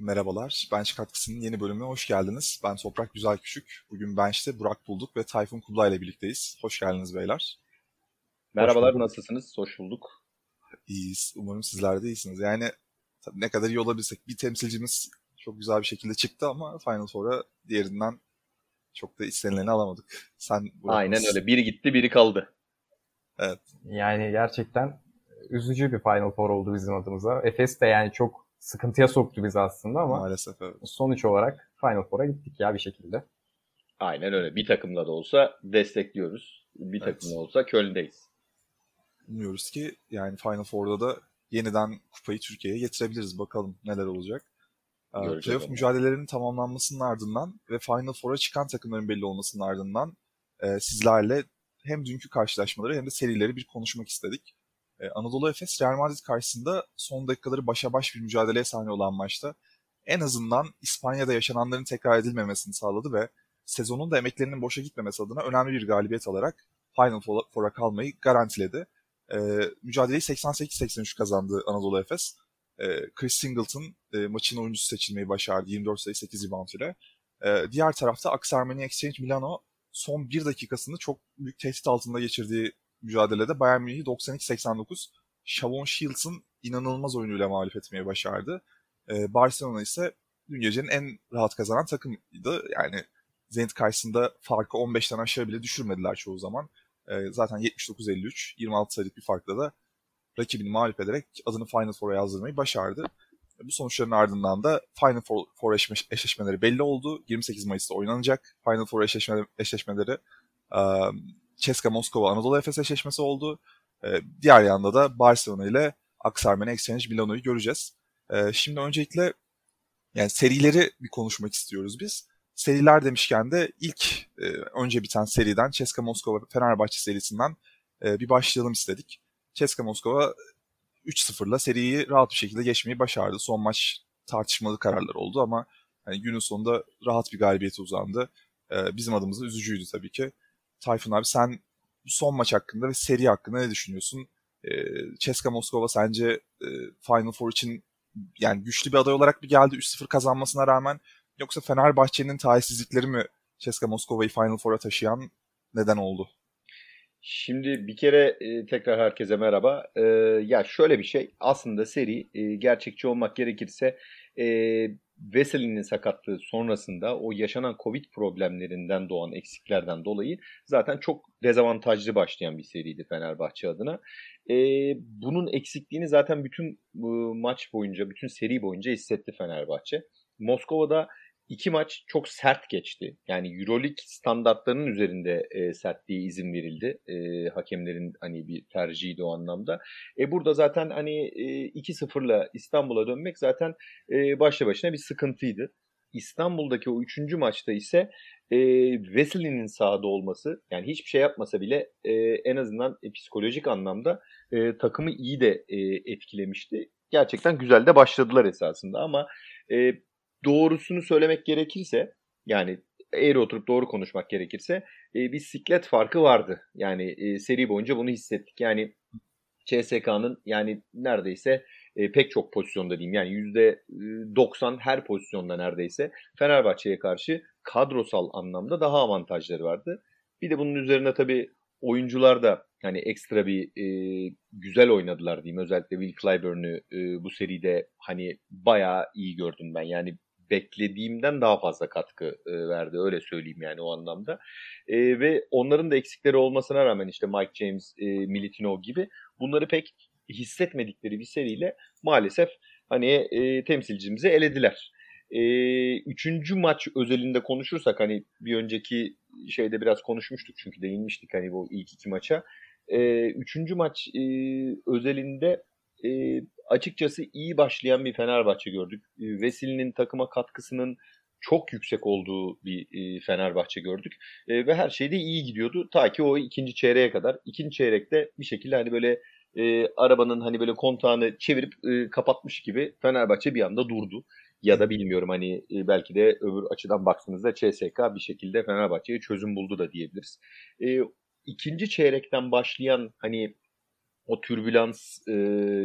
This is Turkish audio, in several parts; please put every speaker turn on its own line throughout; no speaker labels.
Merhabalar, Bench Katkısı'nın yeni bölümüne hoş geldiniz. Ben Toprak Güzel Küçük. Bugün Bench'te Burak Bulduk ve Tayfun Kublay ile birlikteyiz. Hoş geldiniz beyler.
Merhabalar, hoş nasılsınız? Hoş bulduk.
İyiyiz. Umarım sizler de iyisiniz. Yani tabii ne kadar iyi olabilsek bir temsilcimiz çok güzel bir şekilde çıktı ama Final Four'a diğerinden çok da istenileni alamadık. Sen
Burak Aynen nasıl? öyle. Biri gitti, biri kaldı.
Evet.
Yani gerçekten üzücü bir Final Four oldu bizim adımıza. Efes de yani çok sıkıntıya soktu bizi aslında ama
maalesef evet.
sonuç olarak Final Four'a gittik ya bir şekilde.
Aynen öyle. Bir takımla da olsa destekliyoruz. Bir evet. takımla olsa Köln'deyiz.
Umuyoruz ki yani Final Four'da da yeniden kupayı Türkiye'ye getirebiliriz. Bakalım neler olacak. Ee, Göreceğiz Playoff mücadelelerinin tamamlanmasının ardından ve Final Four'a çıkan takımların belli olmasının ardından e, sizlerle hem dünkü karşılaşmaları hem de serileri bir konuşmak istedik. Ee, Anadolu Efes Real Madrid karşısında son dakikaları başa baş bir mücadeleye sahne olan maçta en azından İspanya'da yaşananların tekrar edilmemesini sağladı ve sezonun da emeklerinin boşa gitmemesi adına önemli bir galibiyet alarak Final Four'a kalmayı garantiledi. E, mücadeleyi 88-83 kazandı Anadolu Efes. E, Chris Singleton e, maçın oyuncusu seçilmeyi başardı 24 sayı 8 rebound ile. E, diğer tarafta Aksarmeni Exchange Milano son bir dakikasını çok büyük tehdit altında geçirdiği mücadelede Bayern Münih'i 92-89 Shavon Shields'ın inanılmaz oyunuyla mağlup etmeyi başardı. Ee, Barcelona ise dün gecenin en rahat kazanan takımıydı. Yani Zenit karşısında farkı 15'ten aşağı bile düşürmediler çoğu zaman. Ee, zaten 79-53, 26 sayılık bir farkla da rakibini mağlup ederek adını Final Four'a yazdırmayı başardı. Bu sonuçların ardından da Final Four, Four eşleşmeleri belli oldu. 28 Mayıs'ta oynanacak Final Four eşleşme, eşleşmeleri. Um, Ceska Moskova Anadolu Efes eşleşmesi oldu. E, diğer yanda da Barcelona ile Aksarmen Exchange Milano'yu göreceğiz. E, şimdi öncelikle yani serileri bir konuşmak istiyoruz biz. Seriler demişken de ilk e, önce biten seriden Ceska Moskova Fenerbahçe serisinden e, bir başlayalım istedik. Ceska Moskova 3-0'la seriyi rahat bir şekilde geçmeyi başardı. Son maç tartışmalı kararlar oldu ama yani günün sonunda rahat bir galibiyete uzandı. E, bizim adımıza üzücüydü tabii ki. Tayfun abi sen son maç hakkında ve seri hakkında ne düşünüyorsun? E, Ceska Moskova sence e, Final Four için yani güçlü bir aday olarak bir geldi 3-0 kazanmasına rağmen yoksa Fenerbahçe'nin talihsizlikleri mi Ceska Moskova'yı Final Four'a taşıyan neden oldu?
Şimdi bir kere e, tekrar herkese merhaba. E, ya şöyle bir şey aslında seri e, gerçekçi olmak gerekirse e, Veseli'nin sakatlığı sonrasında o yaşanan Covid problemlerinden doğan eksiklerden dolayı zaten çok dezavantajlı başlayan bir seriydi Fenerbahçe adına. E, bunun eksikliğini zaten bütün bu maç boyunca, bütün seri boyunca hissetti Fenerbahçe. Moskova'da İki maç çok sert geçti. Yani Euroleague standartlarının üzerinde e, sertliğe izin verildi. E, hakemlerin hani bir tercihiydi o anlamda. E burada zaten hani e, 2-0'la İstanbul'a dönmek zaten e, başlı başına bir sıkıntıydı. İstanbul'daki o üçüncü maçta ise e, Wesley'nin sahada olması yani hiçbir şey yapmasa bile e, en azından e, psikolojik anlamda e, takımı iyi de e, etkilemişti. Gerçekten güzel de başladılar esasında ama e, doğrusunu söylemek gerekirse yani eğri oturup doğru konuşmak gerekirse e, bir siklet farkı vardı. Yani e, seri boyunca bunu hissettik. Yani CSK'nın yani neredeyse e, pek çok pozisyonda diyeyim yani %90 e, her pozisyonda neredeyse Fenerbahçe'ye karşı kadrosal anlamda daha avantajları vardı. Bir de bunun üzerine tabii oyuncular da hani ekstra bir e, güzel oynadılar diyeyim. Özellikle Will Clyburn'u e, bu seride hani bayağı iyi gördüm ben. Yani beklediğimden daha fazla katkı e, verdi öyle söyleyeyim yani o anlamda. E, ve onların da eksikleri olmasına rağmen işte Mike James, e, Militinov gibi bunları pek hissetmedikleri bir seriyle maalesef hani e, temsilcimizi elediler. E, üçüncü maç özelinde konuşursak hani bir önceki şeyde biraz konuşmuştuk çünkü değinmiştik hani bu ilk iki maça. E, üçüncü maç e, özelinde e, açıkçası iyi başlayan bir Fenerbahçe gördük. E, Vesili'nin takıma katkısının çok yüksek olduğu bir e, Fenerbahçe gördük. E, ve her şey de iyi gidiyordu. Ta ki o ikinci çeyreğe kadar. İkinci çeyrekte bir şekilde hani böyle e, arabanın hani böyle kontağını çevirip e, kapatmış gibi Fenerbahçe bir anda durdu. Ya da bilmiyorum hani e, belki de öbür açıdan baktığınızda CSK bir şekilde Fenerbahçe'ye çözüm buldu da diyebiliriz. E, ikinci çeyrekten başlayan hani o türbülans e,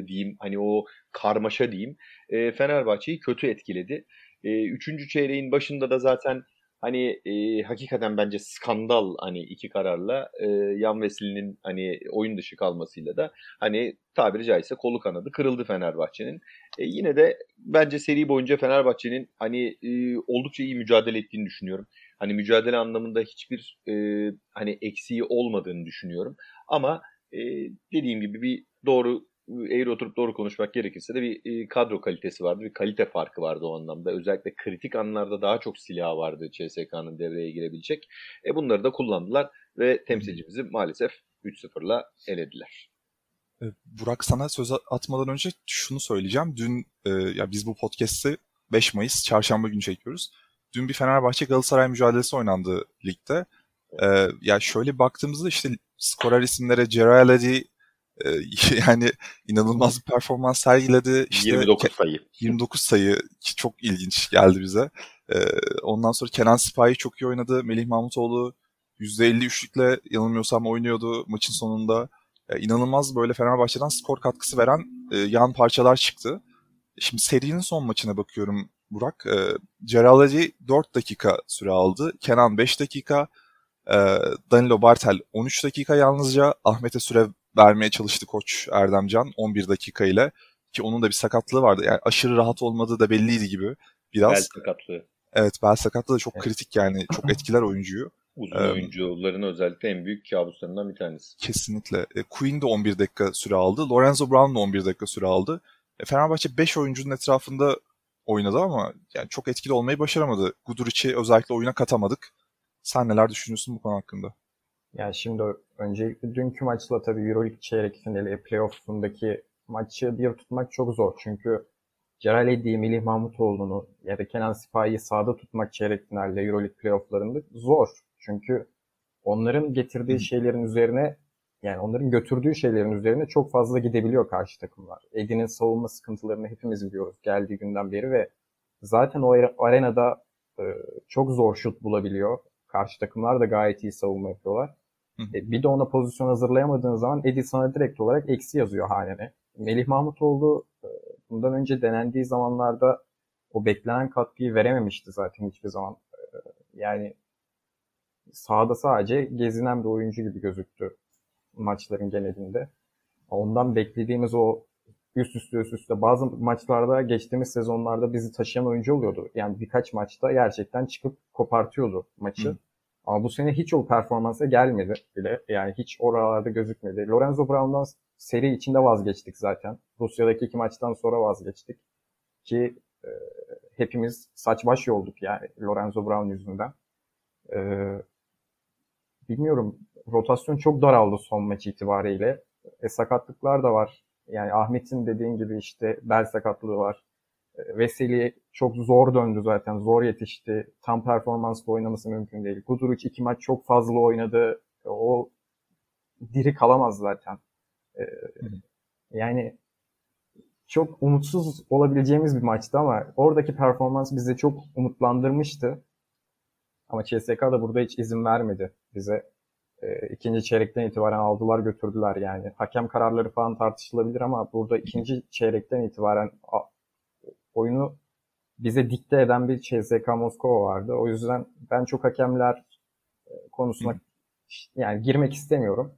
diyeyim hani o karmaşa diyeyim e, Fenerbahçe'yi kötü etkiledi. E, üçüncü çeyreğin başında da zaten hani e, hakikaten bence skandal hani iki kararla e, Yan Vesli'nin hani oyun dışı kalmasıyla da hani tabiri caizse kolu kanadı kırıldı Fenerbahçe'nin. E, yine de bence seri boyunca Fenerbahçe'nin hani e, oldukça iyi mücadele ettiğini düşünüyorum. Hani mücadele anlamında hiçbir e, hani eksiği olmadığını düşünüyorum. Ama e, dediğim gibi bir doğru eğri oturup doğru konuşmak gerekirse de bir e, kadro kalitesi vardı. Bir kalite farkı vardı o anlamda. Özellikle kritik anlarda daha çok silah vardı CSK'nın devreye girebilecek. E bunları da kullandılar ve temsilcimizi maalesef 3-0'la elediler.
E, Burak sana söz atmadan önce şunu söyleyeceğim. Dün e, ya biz bu podcast'i 5 Mayıs çarşamba günü çekiyoruz. Dün bir Fenerbahçe Galatasaray mücadelesi oynandı ligde. E, ya şöyle baktığımızda işte skorer isimlere Geraldi e, yani inanılmaz bir performans sergiledi. İşte
29 sayı.
29 sayı çok ilginç geldi bize. E, ondan sonra Kenan Sipahi çok iyi oynadı. Melih Mahmutoğlu %50 üçlükle yanılmıyorsam oynuyordu maçın sonunda. E, inanılmaz böyle Fenerbahçe'den skor katkısı veren e, yan parçalar çıktı. Şimdi serinin son maçına bakıyorum Burak. E, Ceraldi 4 dakika süre aldı. Kenan 5 dakika. E, Danilo Bartel 13 dakika yalnızca. Ahmet'e süre vermeye çalıştı koç Erdemcan 11 dakika ile. Ki onun da bir sakatlığı vardı. Yani aşırı rahat olmadığı da belliydi gibi biraz.
Bel sakatlığı.
Evet bel sakatlığı da çok evet. kritik yani. Çok etkiler oyuncuyu.
Uzun ee, oyuncuların özellikle en büyük kabuslarından bir tanesi.
Kesinlikle. E, Queen de 11 dakika süre aldı. Lorenzo Brown da 11 dakika süre aldı. E, Fenerbahçe 5 oyuncunun etrafında oynadı ama yani çok etkili olmayı başaramadı. Guduric'i özellikle oyuna katamadık. Sen neler düşünüyorsun bu konu hakkında?
Yani şimdi öncelikle dünkü maçla tabii Euroleague çeyrek finali playoff'undaki maçı bir tutmak çok zor. Çünkü Celal Eddi'yi, Melih Mahmutoğlu'nu ya da Kenan Sipahi'yi sahada tutmak çeyrek finalde Euroleague playoff'larında zor. Çünkü onların getirdiği şeylerin üzerine yani onların götürdüğü şeylerin üzerine çok fazla gidebiliyor karşı takımlar. Edi'nin savunma sıkıntılarını hepimiz biliyoruz geldiği günden beri ve zaten o arenada e, çok zor şut bulabiliyor. Karşı takımlar da gayet iyi savunma yapıyorlar. E, bir de ona pozisyon hazırlayamadığın zaman Edi sana direkt olarak eksi yazıyor hanene. Melih Mahmutoğlu e, bundan önce denendiği zamanlarda o beklenen katkıyı verememişti zaten hiçbir zaman. E, yani sahada sadece gezinen bir oyuncu gibi gözüktü maçların genelinde. Ondan beklediğimiz o üst üste üst üste bazı maçlarda geçtiğimiz sezonlarda bizi taşıyan oyuncu oluyordu. Yani birkaç maçta gerçekten çıkıp kopartıyordu maçı. Hı. Ama bu sene hiç o performansa gelmedi bile. Yani hiç oralarda gözükmedi. Lorenzo Brown'dan seri içinde vazgeçtik zaten. Rusya'daki iki maçtan sonra vazgeçtik. Ki e, hepimiz saç baş yolduk yani Lorenzo Brown yüzünden. E, bilmiyorum rotasyon çok daraldı son maç itibariyle. E, sakatlıklar da var. Yani Ahmet'in dediğin gibi işte bel sakatlığı var. E, Veseli çok zor döndü zaten. Zor yetişti. Tam performansla oynaması mümkün değil. Guduric iki maç çok fazla oynadı. O diri kalamaz zaten. Ee, yani çok umutsuz olabileceğimiz bir maçtı ama oradaki performans bizi çok umutlandırmıştı. Ama CSK da burada hiç izin vermedi bize. E, ikinci çeyrekten itibaren aldılar götürdüler yani. Hakem kararları falan tartışılabilir ama burada ikinci çeyrekten itibaren oyunu bize dikte eden bir CSK Moskova vardı. O yüzden ben çok hakemler e, konusuna yani girmek istemiyorum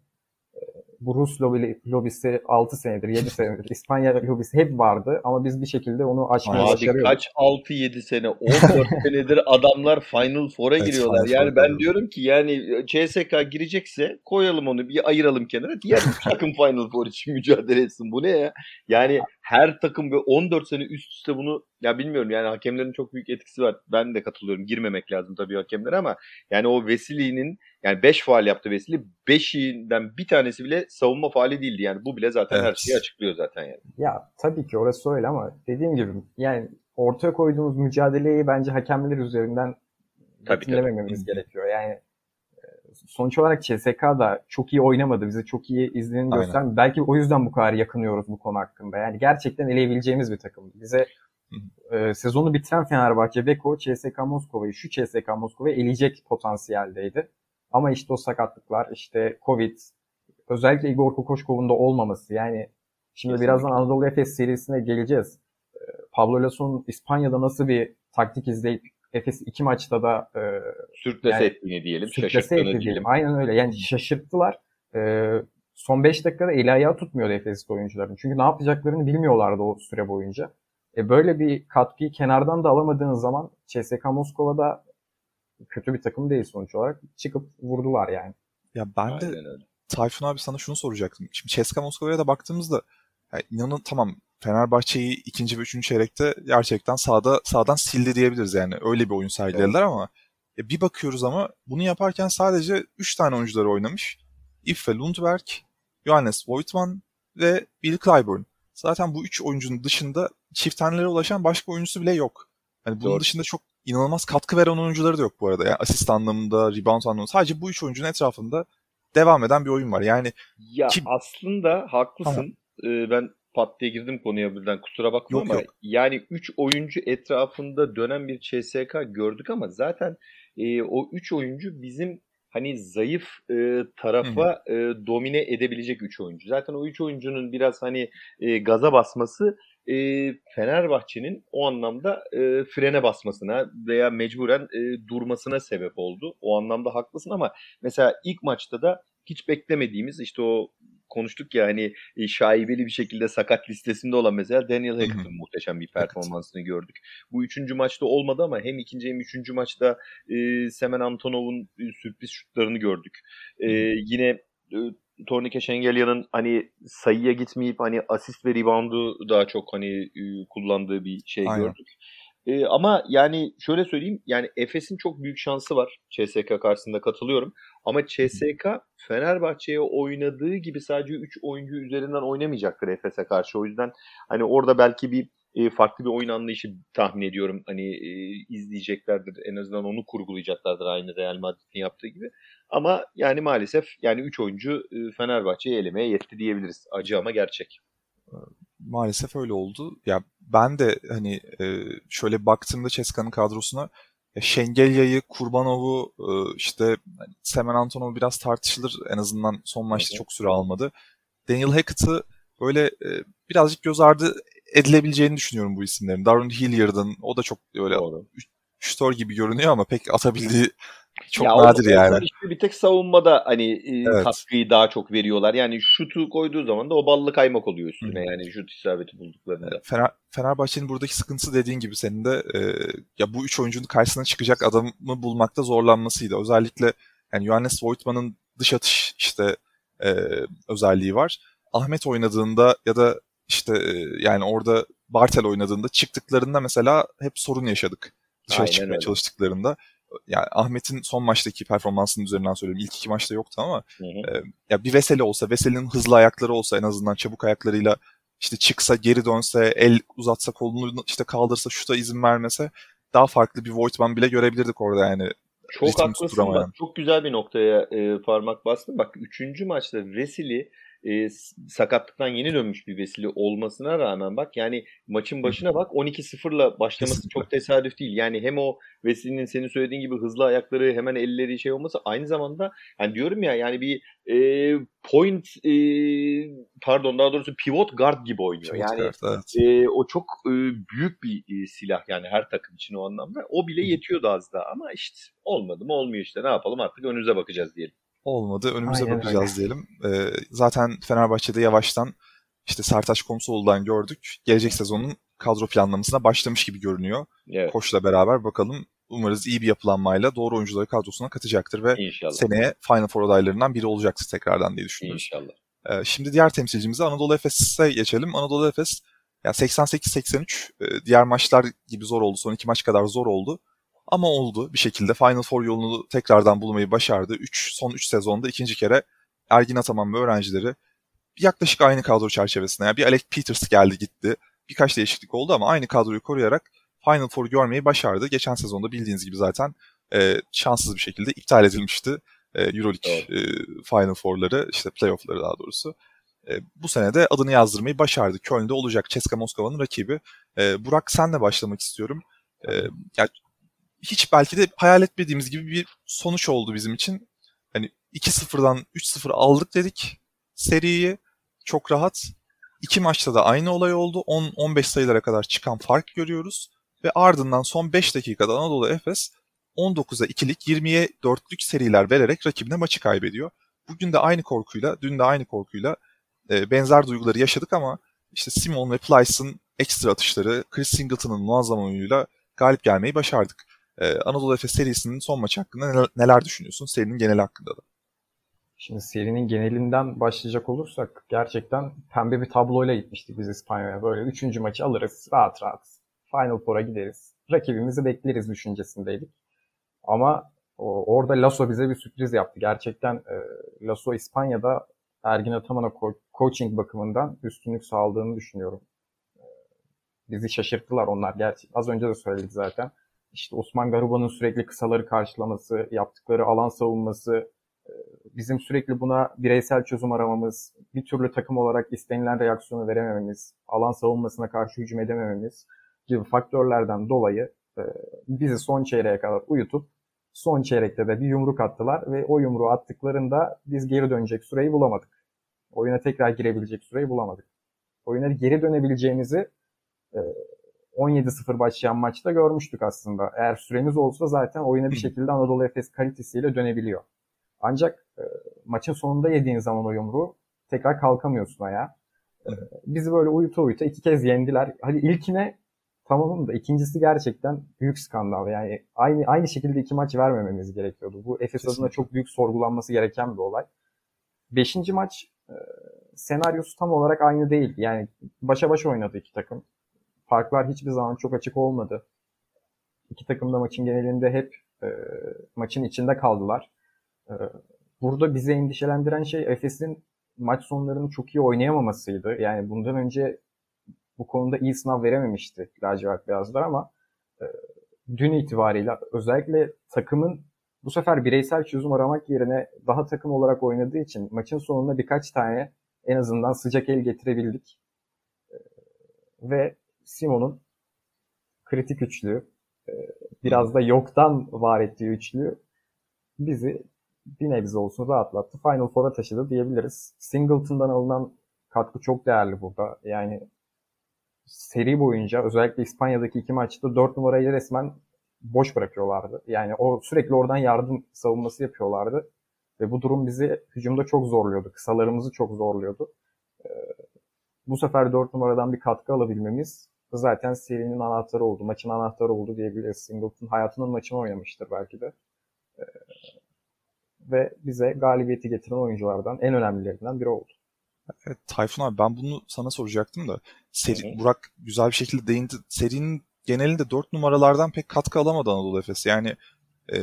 bu Rus lobi, lobisi 6 senedir, 7 senedir, İspanya lobisi hep vardı ama biz bir şekilde onu aşmaya Abi başarıyoruz.
Kaç 6-7 sene, 14 senedir adamlar Final Four'a giriyorlar. Yani ben diyorum ki yani CSK girecekse koyalım onu bir ayıralım kenara. Diğer takım Final Four için mücadele etsin. Bu ne ya? Yani her takım ve 14 sene üst üste bunu ya bilmiyorum yani hakemlerin çok büyük etkisi var. Ben de katılıyorum. Girmemek lazım tabii hakemlere ama yani o Vesili'nin yani 5 faal yaptı Vesili. 5'inden bir tanesi bile savunma faali değildi. Yani bu bile zaten evet. her şeyi açıklıyor zaten yani.
Ya tabii ki orası öyle ama dediğim gibi yani ortaya koyduğumuz mücadeleyi bence hakemler üzerinden tabii, dinlemememiz gerekiyor. Yani sonuç olarak CSK da çok iyi oynamadı. Bize çok iyi izlerini göstermedi. Belki o yüzden bu kadar yakınıyoruz bu konu hakkında. Yani gerçekten eleyebileceğimiz bir takım. Bize e, sezonu bitiren Fenerbahçe Beko CSK Moskova'yı şu CSK Moskova'yı eleyecek potansiyeldeydi. Ama işte o sakatlıklar, işte Covid, özellikle Igor Kokoşkov'un da olmaması. Yani şimdi Kesinlikle. birazdan Anadolu Efes serisine geleceğiz. Ee, Pablo Lasso'nun İspanya'da nasıl bir taktik izleyip Efes iki maçta da
e, sürklese yani, ettiğini diyelim, şaşırttığını diyelim. diyelim.
Aynen öyle. Yani şaşırttılar. E, son 5 dakikada eli ayağı tutmuyordu Efes'te oyuncuların. Çünkü ne yapacaklarını bilmiyorlardı o süre boyunca. E, böyle bir katkıyı kenardan da alamadığınız zaman CSKA Moskova'da kötü bir takım değil sonuç olarak. Çıkıp vurdular yani.
Ya ben Aynen de öyle. Tayfun abi sana şunu soracaktım. Şimdi CSKA Moskova'ya da baktığımızda yani inanın tamam Fenerbahçe'yi ikinci ve üçüncü çeyrekte gerçekten sağda sağdan sildi diyebiliriz yani. Öyle bir oyun sergilediler evet. ama e, bir bakıyoruz ama bunu yaparken sadece 3 tane oyuncuları oynamış. Iffe Lundberg, Johannes Voigtman ve Bill Clyburn. Zaten bu üç oyuncunun dışında çift tanelere ulaşan başka oyuncusu bile yok. Yani bunun Doğru. dışında çok inanılmaz katkı veren oyuncuları da yok bu arada. Yani asist anlamında, rebound anlamında. Sadece bu üç oyuncunun etrafında devam eden bir oyun var. Yani
ya ki... aslında haklısın. Ee, ben pat diye girdim konuya birden kusura bakma yok, ama yok. yani 3 oyuncu etrafında dönen bir CSK gördük ama zaten e, o 3 oyuncu bizim hani zayıf e, tarafa e, domine edebilecek 3 oyuncu. Zaten o 3 oyuncunun biraz hani e, gaza basması e, Fenerbahçe'nin o anlamda e, frene basmasına veya mecburen e, durmasına sebep oldu. O anlamda haklısın ama mesela ilk maçta da hiç beklemediğimiz işte o konuştuk ya hani e, şaibeli bir şekilde sakat listesinde olan mesela Daniel Hackett'ın muhteşem bir performansını evet. gördük. Bu üçüncü maçta olmadı ama hem ikinci hem üçüncü maçta e, Semen Antonov'un e, sürpriz şutlarını gördük. E, yine e, Tornike Şengelya'nın hani sayıya gitmeyip hani asist ve reboundu daha çok hani e, kullandığı bir şey Aynen. gördük. E, ama yani şöyle söyleyeyim yani Efes'in çok büyük şansı var CSK karşısında katılıyorum. Ama CSK Fenerbahçe'ye oynadığı gibi sadece 3 oyuncu üzerinden oynamayacaktır Efes'e karşı. O yüzden hani orada belki bir e, farklı bir oyun anlayışı tahmin ediyorum. Hani e, izleyeceklerdir. En azından onu kurgulayacaklardır aynı Real Madrid'in yaptığı gibi. Ama yani maalesef yani 3 oyuncu e, Fenerbahçe'yi elemeye yetti diyebiliriz. Acı ama gerçek.
Maalesef öyle oldu. Ya ben de hani e, şöyle baktığımda Ceska'nın kadrosuna ya Şengelya'yı, Kurbanov'u, e, işte hani Semen Antonov biraz tartışılır. En azından son maçta evet. çok süre almadı. Daniel Hackett'ı böyle e, birazcık göz ardı edilebileceğini düşünüyorum bu isimlerin. Darren Hilliard'ın o da çok öyle şütör gibi görünüyor ama pek atabildiği çok ya nadir yani.
Işte bir tek savunmada hani e, evet. katkıyı daha çok veriyorlar. Yani şutu koyduğu zaman da o ballı kaymak oluyor üstüne Hı. yani şut isabeti bulduklarında.
Fener, Fenerbahçe'nin buradaki sıkıntısı dediğin gibi senin de e, ya bu üç oyuncunun karşısına çıkacak adamı bulmakta zorlanmasıydı. Özellikle yani Johannes Voigtman'ın dış atış işte e, özelliği var. Ahmet oynadığında ya da işte e, yani orada Bartel oynadığında çıktıklarında mesela hep sorun yaşadık. Dışarı Aynen çıkmaya öyle. çalıştıklarında yani Ahmet'in son maçtaki performansının üzerinden söylüyorum. İlk iki maçta yoktu ama hı hı. E, ya bir Veseli olsa, Veseli'nin hızlı ayakları olsa en azından çabuk ayaklarıyla işte çıksa, geri dönse, el uzatsa, kolunu işte kaldırsa, şuta izin vermese daha farklı bir Voigtman bile görebilirdik orada yani.
Çok haklısın bak. Çok güzel bir noktaya e, parmak bastın. Bak üçüncü maçta Veseli e, sakatlıktan yeni dönmüş bir vesile olmasına rağmen bak yani maçın başına bak 12-0'la başlaması Kesinlikle. çok tesadüf değil. Yani hem o Wesley'nin senin söylediğin gibi hızlı ayakları hemen elleri şey olması aynı zamanda yani diyorum ya yani bir e, point e, pardon daha doğrusu pivot guard gibi oynuyor. Pivot yani guard, evet. e, o çok e, büyük bir e, silah yani her takım için o anlamda. O bile yetiyordu az daha ama işte olmadı mı olmuyor işte ne yapalım artık önümüze bakacağız diyelim
olmadı. Önümüze Aynen bakacağız öyle. diyelim. Ee, zaten Fenerbahçe'de yavaştan işte Sertaç Komsoğlu'dan gördük. Gelecek sezonun kadro planlamasına başlamış gibi görünüyor. Evet. Koç'la beraber bakalım. Umarız iyi bir yapılanmayla doğru oyuncuları kadrosuna katacaktır ve İnşallah. seneye Final Four adaylarından biri olacaktır tekrardan diye düşünüyoruz.
İnşallah.
Ee, şimdi diğer temsilcimize Anadolu Efes'e geçelim. Anadolu Efes ya 88-83 e, diğer maçlar gibi zor oldu. Son iki maç kadar zor oldu. Ama oldu bir şekilde Final Four yolunu tekrardan bulmayı başardı. Üç, son 3 sezonda ikinci kere Ergin Ataman ve öğrencileri yaklaşık aynı kadro çerçevesinde. Yani bir Alec Peters geldi gitti. Birkaç değişiklik oldu ama aynı kadroyu koruyarak Final Four görmeyi başardı. Geçen sezonda bildiğiniz gibi zaten e, şanssız bir şekilde iptal edilmişti. E, Euroleague evet. e, Final Four'ları, işte playoff'ları daha doğrusu. E, bu sene de adını yazdırmayı başardı. Köln'de olacak CSKA Moskova'nın rakibi. E, Burak senle başlamak istiyorum. E, yani hiç belki de hayal etmediğimiz gibi bir sonuç oldu bizim için. Hani 2-0'dan 3-0 aldık dedik. seriyi çok rahat. İki maçta da aynı olay oldu. 10-15 sayılara kadar çıkan fark görüyoruz. Ve ardından son 5 dakikada Anadolu Efes 19'a 2'lik 20'ye 4'lük seriler vererek rakibine maçı kaybediyor. Bugün de aynı korkuyla, dün de aynı korkuyla e, benzer duyguları yaşadık ama işte Simon ve Plyce'ın ekstra atışları, Chris Singleton'ın muazzam oyunuyla galip gelmeyi başardık. Ee, Anadolu Efes serisinin son maçı hakkında neler, neler düşünüyorsun? Serinin geneli hakkında da.
Şimdi serinin genelinden başlayacak olursak gerçekten pembe bir tabloyla gitmiştik biz İspanya'ya. Böyle üçüncü maçı alırız rahat rahat. Final Four'a gideriz. Rakibimizi bekleriz düşüncesindeydik. Ama o, orada Lasso bize bir sürpriz yaptı. Gerçekten e, Lasso İspanya'da Ergin Ataman'a ko- coaching bakımından üstünlük sağladığını düşünüyorum. E, bizi şaşırttılar onlar. Gerçi az önce de söyledik zaten. İşte Osman Garuba'nın sürekli kısaları karşılaması, yaptıkları alan savunması, e, bizim sürekli buna bireysel çözüm aramamız, bir türlü takım olarak istenilen reaksiyonu veremememiz, alan savunmasına karşı hücum edemememiz gibi faktörlerden dolayı e, bizi son çeyreğe kadar uyutup son çeyrekte de bir yumruk attılar ve o yumruğu attıklarında biz geri dönecek süreyi bulamadık. Oyuna tekrar girebilecek süreyi bulamadık. Oyuna geri dönebileceğimizi 17-0 e, başlayan maçta görmüştük aslında. Eğer süremiz olsa zaten oyuna bir şekilde Anadolu Efes kalitesiyle dönebiliyor. Ancak e, maçın sonunda yediğin zaman o yumruğu tekrar kalkamıyorsun ayağa. E, bizi böyle uyuta uyuta iki kez yendiler. Hadi ilkine tamamım da ikincisi gerçekten büyük skandal. Yani aynı aynı şekilde iki maç vermememiz gerekiyordu. Bu Efes adına çok büyük sorgulanması gereken bir olay. Beşinci maç e, senaryosu tam olarak aynı değil. Yani başa başa oynadı iki takım. Farklar hiçbir zaman çok açık olmadı. İki takım da maçın genelinde hep e, maçın içinde kaldılar. E, burada bizi endişelendiren şey Efes'in maç sonlarını çok iyi oynayamamasıydı. Yani bundan önce bu konuda iyi sınav verememişti lacivert beyazlar ama e, dün itibariyle özellikle takımın bu sefer bireysel çözüm aramak yerine daha takım olarak oynadığı için maçın sonunda birkaç tane en azından sıcak el getirebildik. E, ve Simon'un kritik üçlü, e, biraz da yoktan var ettiği üçlü bizi bir nebze olsun rahatlattı. Final Four'a taşıdı diyebiliriz. Singleton'dan alınan katkı çok değerli burada. Yani seri boyunca özellikle İspanya'daki iki maçta 4 numarayı resmen boş bırakıyorlardı. Yani o sürekli oradan yardım savunması yapıyorlardı. Ve bu durum bizi hücumda çok zorluyordu. Kısalarımızı çok zorluyordu. Ee, bu sefer 4 numaradan bir katkı alabilmemiz zaten serinin anahtarı oldu. Maçın anahtarı oldu diyebiliriz. Singleton hayatının maçını oynamıştır belki de. Ee, ve bize galibiyeti getiren oyunculardan en önemlilerinden biri oldu.
Evet, Tayfun abi ben bunu sana soracaktım da seri, evet. Burak güzel bir şekilde değindi. Serinin genelinde 4 numaralardan pek katkı alamadı Anadolu Efes. Yani e,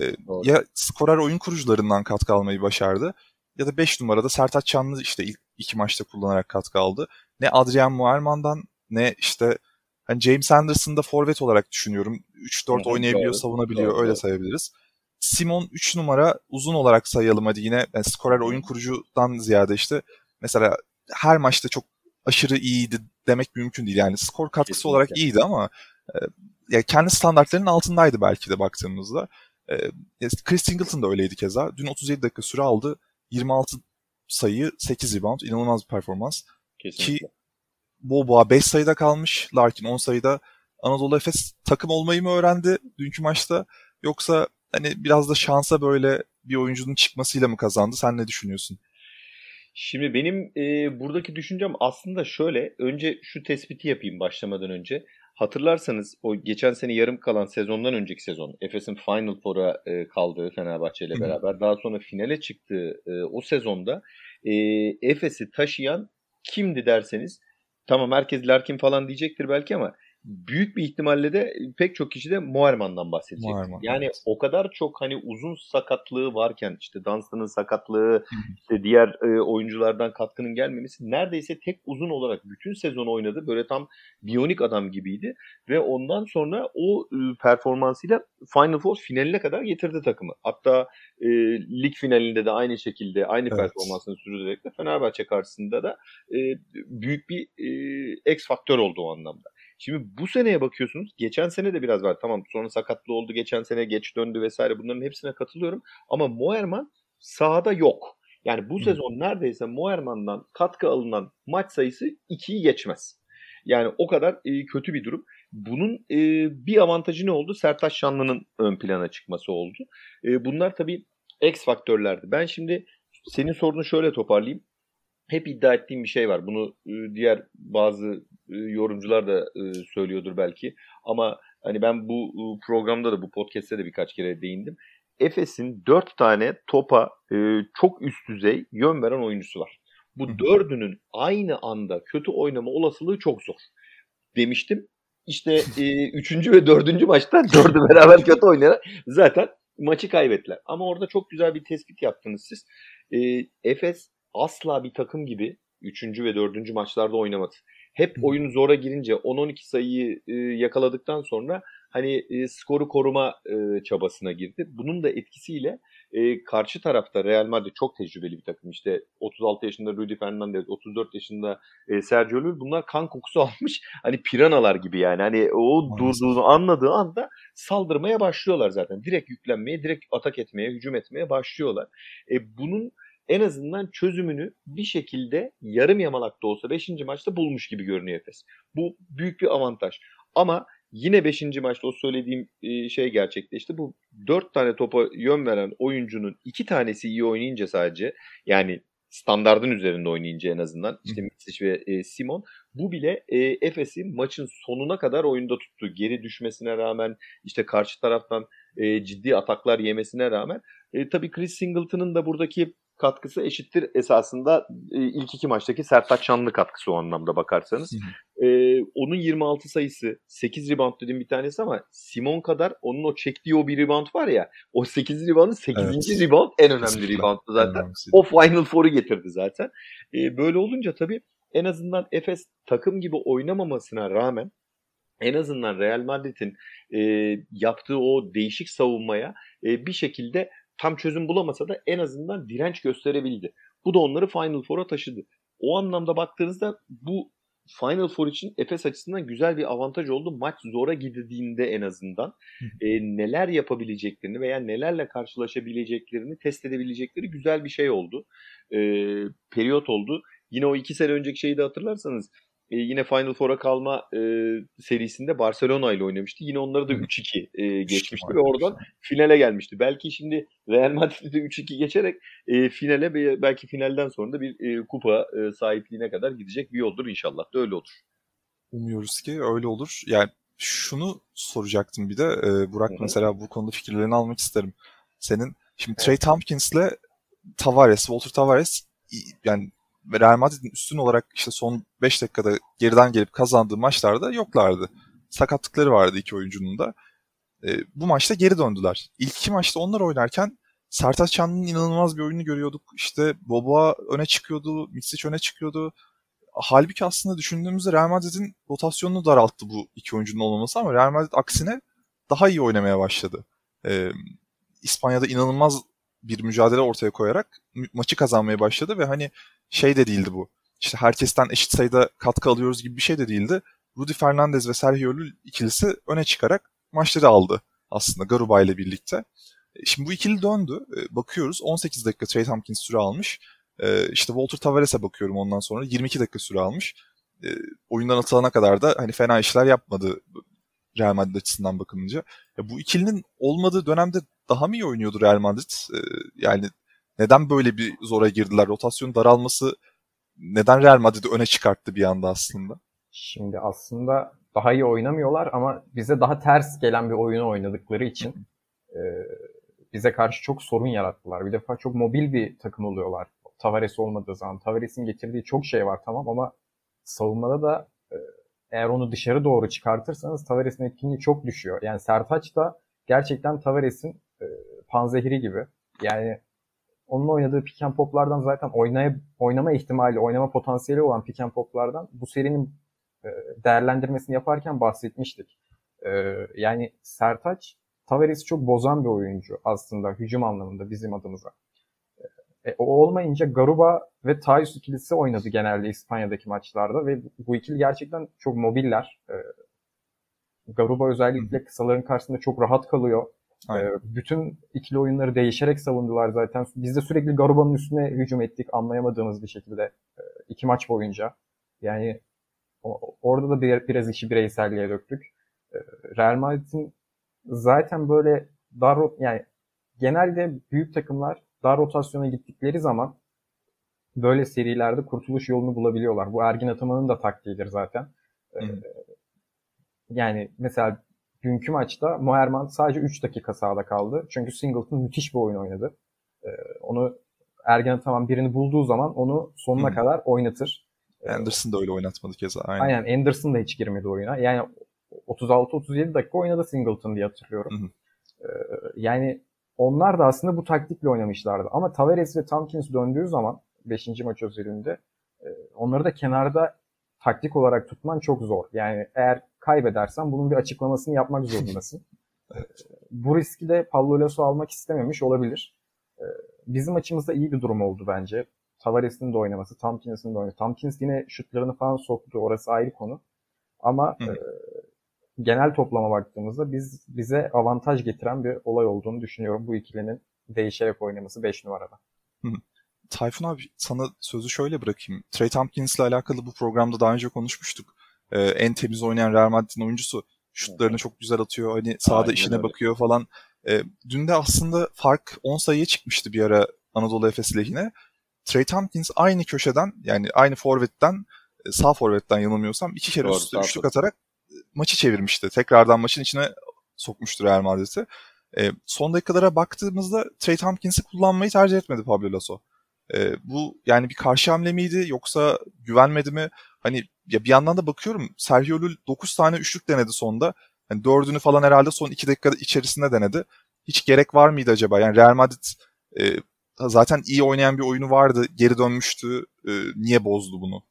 ya skorer oyun kurucularından katkı almayı başardı ya da 5 numarada Sertaç Çanlı işte ilk iki maçta kullanarak katkı aldı. Ne Adrian Muerman'dan ne işte hani James Anderson'da forvet olarak düşünüyorum. 3-4 oynayabiliyor, doğru, savunabiliyor doğru, öyle sayabiliriz. Simon 3 numara uzun olarak sayalım hadi yine yani skorer oyun kurucudan ziyade işte mesela her maçta çok aşırı iyiydi demek mümkün değil. Yani skor katkısı Kesinlikle. olarak iyiydi ama e, yani kendi standartlarının altındaydı belki de baktığımızda. E, Chris Singleton da öyleydi keza. Dün 37 dakika süre aldı. 26 sayı, 8 rebound. inanılmaz bir performans. Kesinlikle. Ki Boba 5 sayıda kalmış. Larkin 10 sayıda. Anadolu Efes takım olmayı mı öğrendi dünkü maçta? Yoksa hani biraz da şansa böyle bir oyuncunun çıkmasıyla mı kazandı? Sen ne düşünüyorsun?
Şimdi benim e, buradaki düşüncem aslında şöyle. Önce şu tespiti yapayım başlamadan önce. Hatırlarsanız o geçen sene yarım kalan sezondan önceki sezon Efes'in Final Four'a e, kaldığı Fenerbahçe ile beraber daha sonra finale çıktığı e, o sezonda e, Efes'i taşıyan kimdi derseniz tamam herkes Larkin falan diyecektir belki ama büyük bir ihtimalle de pek çok kişi de Moerman'dan bahsedecek. Moerman, yani evet. o kadar çok hani uzun sakatlığı varken işte Dunstan'ın sakatlığı, işte diğer e, oyunculardan katkının gelmemesi neredeyse tek uzun olarak bütün sezon oynadı. Böyle tam biyonik adam gibiydi ve ondan sonra o e, performansıyla Final Four finaline kadar getirdi takımı. Hatta e, lig finalinde de aynı şekilde aynı evet. performansını sürdürerek de Fenerbahçe karşısında da e, büyük bir e, X faktör oldu o anlamda. Şimdi bu seneye bakıyorsunuz. Geçen sene de biraz var. Tamam sonra sakatlı oldu. Geçen sene geç döndü vesaire. Bunların hepsine katılıyorum. Ama Moerman sahada yok. Yani bu Hı. sezon neredeyse Moerman'dan katkı alınan maç sayısı 2'yi geçmez. Yani o kadar e, kötü bir durum. Bunun e, bir avantajı ne oldu? Sertaç Şanlı'nın ön plana çıkması oldu. E, bunlar tabii X faktörlerdi. Ben şimdi senin sorunu şöyle toparlayayım. Hep iddia ettiğim bir şey var. Bunu e, diğer bazı e, yorumcular da e, söylüyordur belki. Ama hani ben bu programda da bu podcast'te de birkaç kere değindim. Efes'in dört tane topa çok üst düzey yön veren oyuncusu var. Bu dördünün aynı anda kötü oynama olasılığı çok zor. Demiştim. İşte e, üçüncü ve dördüncü maçta dördü beraber kötü oynayarak zaten maçı kaybettiler. Ama orada çok güzel bir tespit yaptınız siz. E, Efes asla bir takım gibi üçüncü ve dördüncü maçlarda oynamadı. Hep oyun zora girince 10-12 sayıyı e, yakaladıktan sonra hani e, skoru koruma e, çabasına girdi. Bunun da etkisiyle e, karşı tarafta Real Madrid çok tecrübeli bir takım. İşte 36 yaşında Rudy Fernandez, 34 yaşında e, Sergio Llull bunlar kan kokusu almış. Hani piranalar gibi yani. Hani o durduğunu anladığı anda saldırmaya başlıyorlar zaten. Direkt yüklenmeye, direkt atak etmeye, hücum etmeye başlıyorlar. E, bunun en azından çözümünü bir şekilde yarım yamalak da olsa 5. maçta bulmuş gibi görünüyor Efes. Bu büyük bir avantaj. Ama yine 5. maçta o söylediğim şey gerçekleşti. Bu 4 tane topa yön veren oyuncunun 2 tanesi iyi oynayınca sadece yani standardın üzerinde oynayınca en azından işte Mitsic ve e, Simon bu bile e, Efes'i maçın sonuna kadar oyunda tuttu. Geri düşmesine rağmen işte karşı taraftan e, ciddi ataklar yemesine rağmen e, tabii Chris Singleton'ın da buradaki katkısı eşittir esasında e, ilk iki maçtaki Sertaç Şanlı katkısı o anlamda bakarsanız. E, onun 26 sayısı 8 rebound dediğim bir tanesi ama Simon kadar onun o çektiği o bir rebound var ya o 8 reboundın 8. Evet. rebound en önemli Kesinlikle. reboundtu zaten. O Final Four'u getirdi zaten. E, böyle olunca tabii en azından Efes takım gibi oynamamasına rağmen en azından Real Madrid'in e, yaptığı o değişik savunmaya e, bir şekilde tam çözüm bulamasa da en azından direnç gösterebildi. Bu da onları Final Four'a taşıdı. O anlamda baktığınızda bu Final Four için Efes açısından güzel bir avantaj oldu. Maç zora gidildiğinde en azından e, neler yapabileceklerini veya nelerle karşılaşabileceklerini test edebilecekleri güzel bir şey oldu. E, periyot oldu. Yine o iki sene önceki şeyi de hatırlarsanız e, yine Final Four'a kalma e, serisinde Barcelona ile oynamıştı. Yine onları da 3-2 e, geçmişti ve oradan finale gelmişti. Belki şimdi Real Madrid'de 3-2 geçerek e, finale belki finalden sonra da bir e, kupa e, sahipliğine kadar gidecek bir yoldur inşallah da öyle olur.
Umuyoruz ki öyle olur. Yani şunu soracaktım bir de e, Burak Hı-hı. mesela bu konuda fikirlerini almak isterim. Senin şimdi Trey Tompkins'le Tavares, Walter Tavares yani Real Madrid'in üstün olarak işte son 5 dakikada geriden gelip kazandığı maçlarda yoklardı. Sakatlıkları vardı iki oyuncunun da. E, bu maçta geri döndüler. İlk iki maçta onlar oynarken Sertaç Çanlı'nın inanılmaz bir oyunu görüyorduk. İşte Boba öne çıkıyordu, Mitsic öne çıkıyordu. Halbuki aslında düşündüğümüzde Real Madrid'in rotasyonunu daralttı bu iki oyuncunun olmaması ama Real Madrid aksine daha iyi oynamaya başladı. Ee, İspanya'da inanılmaz bir mücadele ortaya koyarak maçı kazanmaya başladı ve hani şey de değildi bu. İşte herkesten eşit sayıda katkı alıyoruz gibi bir şey de değildi. Rudy Fernandez ve Sergio Llull ikilisi öne çıkarak maçları aldı aslında Garuba ile birlikte. E, şimdi bu ikili döndü. E, bakıyoruz 18 dakika Trey Tompkins süre almış. E, işte Walter Tavares'e bakıyorum ondan sonra 22 dakika süre almış. Oyundan atılana kadar da hani fena işler yapmadı Real Madrid açısından bakılınca. bu ikilinin olmadığı dönemde daha mı iyi oynuyordu Real Madrid? Yani neden böyle bir zora girdiler? Rotasyon daralması neden Real Madrid'i öne çıkarttı bir anda aslında?
Şimdi aslında daha iyi oynamıyorlar ama bize daha ters gelen bir oyunu oynadıkları için e, bize karşı çok sorun yarattılar. Bir defa çok mobil bir takım oluyorlar. Tavares olmadığı zaman. Tavares'in getirdiği çok şey var tamam ama savunmada da e, eğer onu dışarı doğru çıkartırsanız Tavares'in etkinliği çok düşüyor. Yani Sertaç da gerçekten Tavares'in e, panzehiri gibi. Yani onun oynadığı pick and pop'lardan zaten oynaya, oynama ihtimali, oynama potansiyeli olan pick and pop'lardan bu serinin e, değerlendirmesini yaparken bahsetmiştik. E, yani Sertaç Tavares'i çok bozan bir oyuncu aslında hücum anlamında bizim adımıza. E, o olmayınca Garuba ve Tayus ikilisi oynadı genelde İspanya'daki maçlarda ve bu ikili gerçekten çok mobiller. E, Garuba özellikle kısaların karşısında çok rahat kalıyor. Aynen. Ee, bütün ikili oyunları değişerek savundular zaten. Biz de sürekli Garuba'nın üstüne hücum ettik anlayamadığımız bir şekilde e, iki maç boyunca. Yani orada da bir, biraz işi bireyselliğe döktük. Ee, Real Madrid'in zaten böyle dar yani genelde büyük takımlar dar rotasyona gittikleri zaman böyle serilerde kurtuluş yolunu bulabiliyorlar. Bu Ergin Ataman'ın da taktiğidir zaten. Ee, yani mesela dünkü maçta Moerman sadece 3 dakika sahada kaldı. Çünkü Singleton müthiş bir oyun oynadı. Ee, onu Ergen Ataman birini bulduğu zaman onu sonuna hmm. kadar oynatır.
Anderson da öyle oynatmadı keza.
Aynen. Aynen Anderson da hiç girmedi oyuna. Yani 36-37 dakika oynadı Singleton diye hatırlıyorum. Ee, yani onlar da aslında bu taktikle oynamışlardı. Ama Tavares ve Tompkins döndüğü zaman 5. maç özelinde e, onları da kenarda taktik olarak tutman çok zor. Yani eğer kaybedersen bunun bir açıklamasını yapmak zorundasın. evet. Bu riski de Pablo Lasso almak istememiş olabilir. E, bizim açımızda iyi bir durum oldu bence. Tavares'in de oynaması, Tompkins'in de oynaması. Tompkins yine şutlarını falan soktu. Orası ayrı konu. Ama e, genel toplama baktığımızda biz bize avantaj getiren bir olay olduğunu düşünüyorum bu ikilinin değişerek oynaması 5 numarada.
Hı. Tayfun abi sana sözü şöyle bırakayım. Trey Tompkins'le alakalı bu programda daha önce konuşmuştuk. Ee, en temiz oynayan Real Madrid'in oyuncusu. Şutlarını çok güzel atıyor. Hani sahada Aynen işine öyle. bakıyor falan. Ee, dün de aslında fark 10 sayıya çıkmıştı bir ara Anadolu Efes lehine. Trey Tompkins aynı köşeden yani aynı forvetten e, sağ forvetten yanılmıyorsam iki kere Doğru, üstü üçlük atarak e, maçı çevirmişti. Tekrardan maçın içine sokmuştur Real Madrid'i. E, son dakikalara baktığımızda Trey Tompkins'i kullanmayı tercih etmedi Pablo Lasso. E, bu yani bir karşı hamle miydi yoksa güvenmedi mi? Hani ya bir yandan da bakıyorum Sergio Llull 9 tane üçlük denedi sonda. Hani dördünü falan herhalde son 2 dakika içerisinde denedi. Hiç gerek var mıydı acaba? Yani Real Madrid e, zaten iyi oynayan bir oyunu vardı. Geri dönmüştü. E, niye bozdu bunu?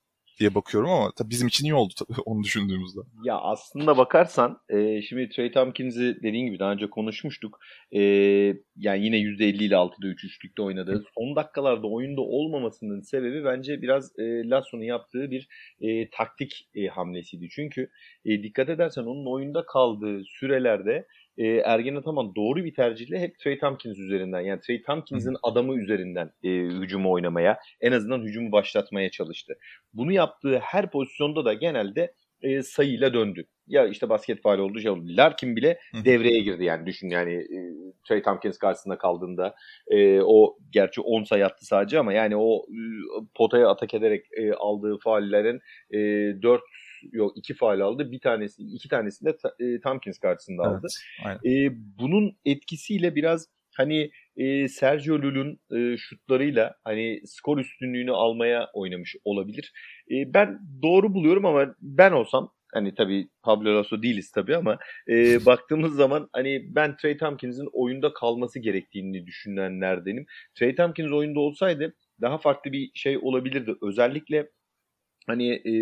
Diye bakıyorum ama tabii bizim için iyi oldu tabii onu düşündüğümüzde.
Ya aslında bakarsan e, şimdi Trey Tompkins'i dediğin gibi daha önce konuşmuştuk. E, yani yine %50 ile 6'da 3 üçlükte oynadı. Son dakikalarda oyunda olmamasının sebebi bence biraz e, Lasso'nun yaptığı bir e, taktik e, hamlesiydi. Çünkü e, dikkat edersen onun oyunda kaldığı sürelerde e, Ergen Ataman doğru bir tercihle hep Trey Tompkins üzerinden yani Trey Tompkins'in adamı üzerinden e, hücumu oynamaya en azından hücumu başlatmaya çalıştı. Bunu yaptığı her pozisyonda da genelde e, sayıyla döndü. Ya işte basket faal oldu şey oldu. Larkin bile devreye girdi yani düşün yani e, Trey Tompkins karşısında kaldığında e, o gerçi 10 sayı attı sadece ama yani o e, potaya atak ederek e, aldığı faallerin e, 4 yok iki faal aldı. Bir tanesi iki tanesini de e, Tompkins karşısında aldı. Evet, e, bunun etkisiyle biraz hani e, Sergio Llull'un e, şutlarıyla hani skor üstünlüğünü almaya oynamış olabilir. E, ben doğru buluyorum ama ben olsam hani tabii Pablo Lasso değiliz tabii ama e, baktığımız zaman hani ben Trey Tompkins'in oyunda kalması gerektiğini düşünenlerdenim. Trey Tompkins oyunda olsaydı daha farklı bir şey olabilirdi. Özellikle hani e,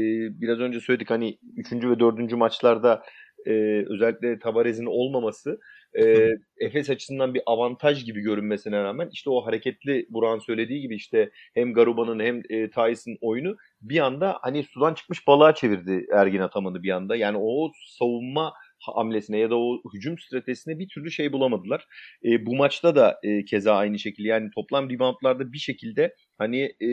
biraz önce söyledik hani 3. ve 4. maçlarda e, özellikle Tavares'in olmaması e, Efes açısından bir avantaj gibi görünmesine rağmen işte o hareketli Burak'ın söylediği gibi işte hem Garuba'nın hem e, Tyson oyunu bir anda hani sudan çıkmış balığa çevirdi Ergin Ataman'ı bir anda. Yani o savunma hamlesine ya da o hücum stratejisine bir türlü şey bulamadılar. E, bu maçta da e, keza aynı şekilde yani toplam reboundlarda bir şekilde hani e,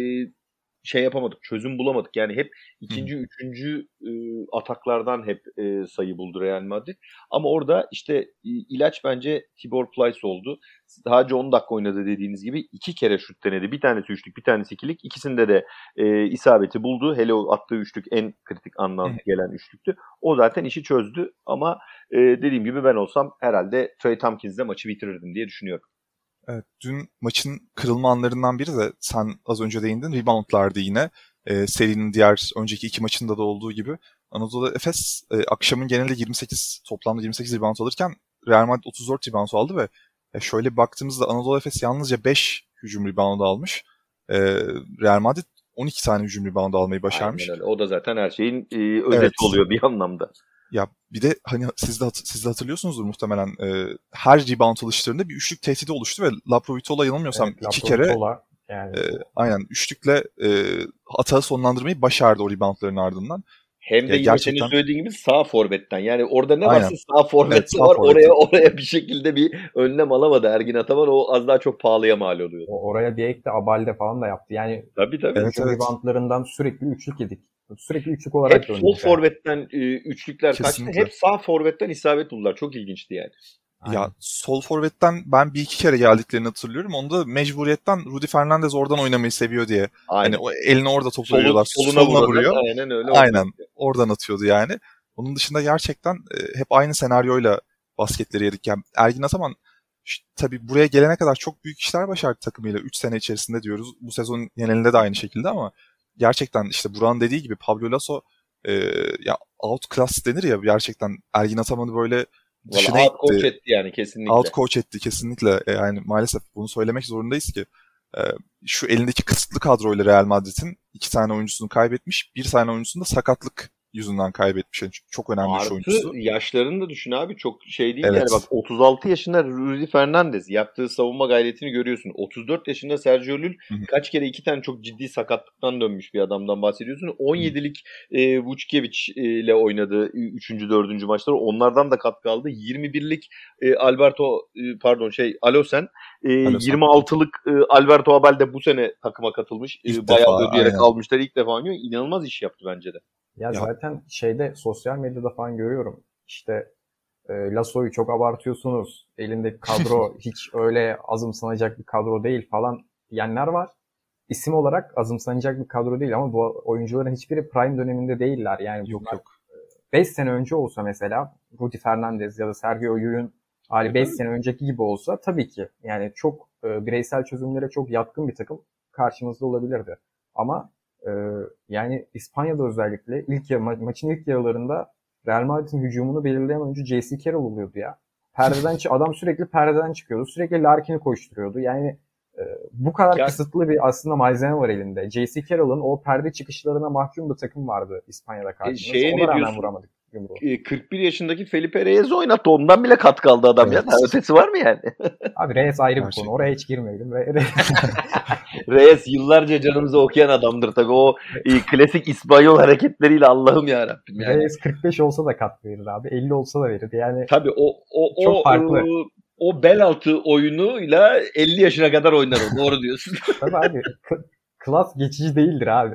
şey yapamadık, çözüm bulamadık. Yani hep ikinci, Hı. üçüncü e, ataklardan hep e, sayı buldu Real Madrid. Ama orada işte e, ilaç bence Tibor Plyce oldu. Sadece 10 dakika oynadı dediğiniz gibi iki kere şut denedi. Bir tanesi üçlük, bir tanesi ikilik. İkisinde de e, isabeti buldu. Hele o attığı üçlük en kritik anlam gelen üçlüktü. O zaten işi çözdü. Ama e, dediğim gibi ben olsam herhalde Trey Tompkins'le maçı bitirirdim diye düşünüyorum.
Evet, dün maçın kırılma anlarından biri de sen az önce değindin. Reboundlardı yine. E, serinin diğer önceki iki maçında da olduğu gibi. Anadolu Efes e, akşamın genelde 28 toplamda 28 rebound alırken Real Madrid 34 rebound aldı ve e, şöyle baktığımızda Anadolu Efes yalnızca 5 hücum rebound almış. E, Real Madrid 12 tane hücum rebound almayı başarmış.
Aynen öyle. O da zaten her şeyin e, özeti evet. oluyor bir anlamda.
Ya bir de hani siz de, siz de hatırlıyorsunuzdur muhtemelen e, her rebound alışlarında bir üçlük tehdidi oluştu ve Laprovitola yanılmıyorsam evet, iki kere yani. e, aynen üçlükle e, atağı sonlandırmayı başardı o reboundların ardından.
Hem de
Ya
yine
gerçekten-
senin söylediğin gibi sağ forvetten. Yani orada ne
Aynen.
varsa sağ forvet
Evet, sağ
var.
forvet.
Oraya oraya bir şekilde bir önlem alamadı Ergin Ataman. O az daha çok pahalıya mal oluyor.
O- Oraya bir ek de Abalde falan da yaptı. Yani
Tabii tabii.
Evet, evet.
sürekli üçlük yedik. Sürekli üçlük olarak
Hep sol forvetten e, üçlükler kaçtı.
Kesinlikle.
Hep sağ forvetten isabet buldular. Çok ilginçti yani.
Aynen.
Ya sol forvetten ben bir iki kere geldiklerini hatırlıyorum. Onda mecburiyetten Rudy Fernandez oradan oynamayı seviyor diye.
Aynen.
Hani o elini orada topu
Solu- soluna,
Soluna vuruyor.
Aynen öyle.
Aynen.
oldu.
Oradan atıyordu yani. Onun dışında gerçekten e, hep aynı senaryoyla basketleri yedik. Yani Ergin Ataman ş- tabii buraya gelene kadar çok büyük işler başardı takımıyla. 3 sene içerisinde diyoruz. Bu sezon genelinde de aynı şekilde ama gerçekten işte Buran dediği gibi Pablo Lasso e, ya outclass denir ya gerçekten Ergin Ataman'ı böyle dışına
Vallahi out coach etti yani kesinlikle.
Out coach etti kesinlikle. E, Yani maalesef bunu söylemek zorundayız ki e, şu elindeki kısıtlı kadroyla Real Madrid'in iki tane oyuncusunu kaybetmiş. Bir tane oyuncusunu da sakatlık yüzünden kaybetmiş. Yani çok önemli bir
Artı
oyuncusu.
yaşlarını da düşün abi çok şey değil
Evet.
yani bak 36 yaşında Rudy Fernandez yaptığı savunma gayretini görüyorsun. 34 yaşında Sergio Llull
Hı hı.
kaç kere iki tane çok ciddi sakatlıktan dönmüş bir adamdan bahsediyorsun. 17'lik e, Vučkević ile oynadı 3. 4. maçları onlardan da katkı aldı. 21'lik e, Alberto e, pardon şey Alosen e,
Alosen.
26'lık e, Alberto Abel de bu sene takıma katılmış. E, bayağı
defa,
ödeyerek
aynen.
almışlar ilk defa oynuyor. İnanılmaz iş yaptı bence de.
Ya,
Ya-
zaten şeyde sosyal medyada falan görüyorum. İşte e, Lasso'yu çok abartıyorsunuz. Elindeki kadro hiç öyle azımsanacak bir kadro değil falan diyenler var. İsim olarak azımsanacak bir kadro değil ama bu oyuncuların hiçbiri prime döneminde değiller. Yani
Yok
bunlar
yok.
5 sene önce olsa mesela Rudy Fernandez ya da Sergio Llull'ün hali 5 sene önceki gibi olsa tabii ki yani çok e, bireysel çözümlere çok yatkın bir takım karşımızda olabilirdi. Ama e, yani İspanya'da özellikle ilk yarı, ma- maçın ilk yarılarında Real Madrid'in hücumunu belirleyen oyuncu J.C. Carroll oluyordu ya. Perdeden adam sürekli perdeden çıkıyordu. Sürekli Larkin'i koşturuyordu. Yani e, bu kadar
Ya-
kısıtlı bir aslında malzeme var elinde. J.C. Carroll'ın o perde çıkışlarına mahkum bir takım vardı İspanya'da karşımızda.
şeye
Ona
ne
rağmen
diyorsun?
vuramadık yumruğu.
e, 41 yaşındaki Felipe Reyes oynattı. Ondan bile katkı aldı adam ya.
Evet.
Daha ötesi var mı yani?
Abi Reyes ayrı bir konu. Oraya hiç girmeyelim. Re- Re-
Reyes yıllarca canımızı okuyan adamdır tabii. O e, klasik İspanyol hareketleriyle Allah'ım ya Rabbim yani.
Reyes 45 olsa da katkı verir abi. 50 olsa da verir. Yani
Tabii o o
Çok
o
farklı.
e, o bel altı oyunuyla 50 yaşına kadar oynar o. Doğru diyorsun.
tabii abi klas geçici değildir abi.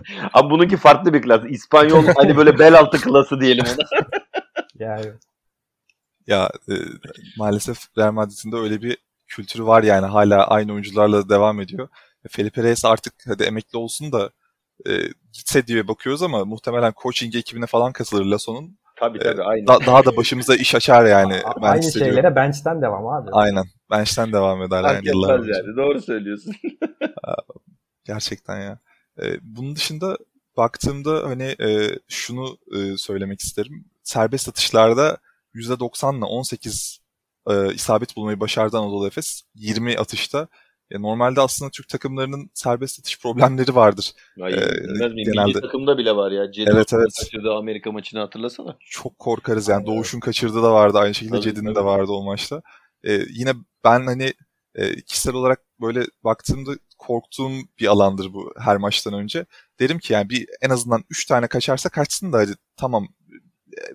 Ama bununki farklı bir klas. İspanyol hani böyle bel altı klası diyelim ona.
yani
Ya e, maalesef Real Madrid'in de öyle bir kültürü var yani hala aynı oyuncularla devam ediyor. E, Felipe Reyes artık hadi emekli olsun da e, gitse diye bakıyoruz ama muhtemelen coaching ekibine falan katılır Lasso'nun.
Tabii tabii aynı.
Da- daha da başımıza iş açar yani.
a- aynı şeylere bench'ten devam abi.
Aynen. Bench'ten devam eder
Fark
yani
etmez yani. Doğru söylüyorsun.
Gerçekten ya. E, bunun dışında baktığımda hani e, şunu e, söylemek isterim. Serbest atışlarda %90'la 18 e, isabet bulmayı başardı Anadolu Efes. 20 atışta. E, normalde aslında Türk takımlarının serbest atış problemleri vardır. Ee,
bilmez miyim?
genelde-
Milli takımda bile var ya. Cedi
Evet, evet.
kaçırdığı Amerika maçını hatırlasana.
Çok korkarız yani.
Aynen.
Doğuş'un kaçırdığı da vardı. Aynı şekilde Cedi'nin de vardı o maçta. E, yine ben hani e, kişisel olarak böyle baktığımda korktuğum bir alandır bu her maçtan önce. Derim ki yani bir en azından 3 tane kaçarsa kaçsın da hadi tamam.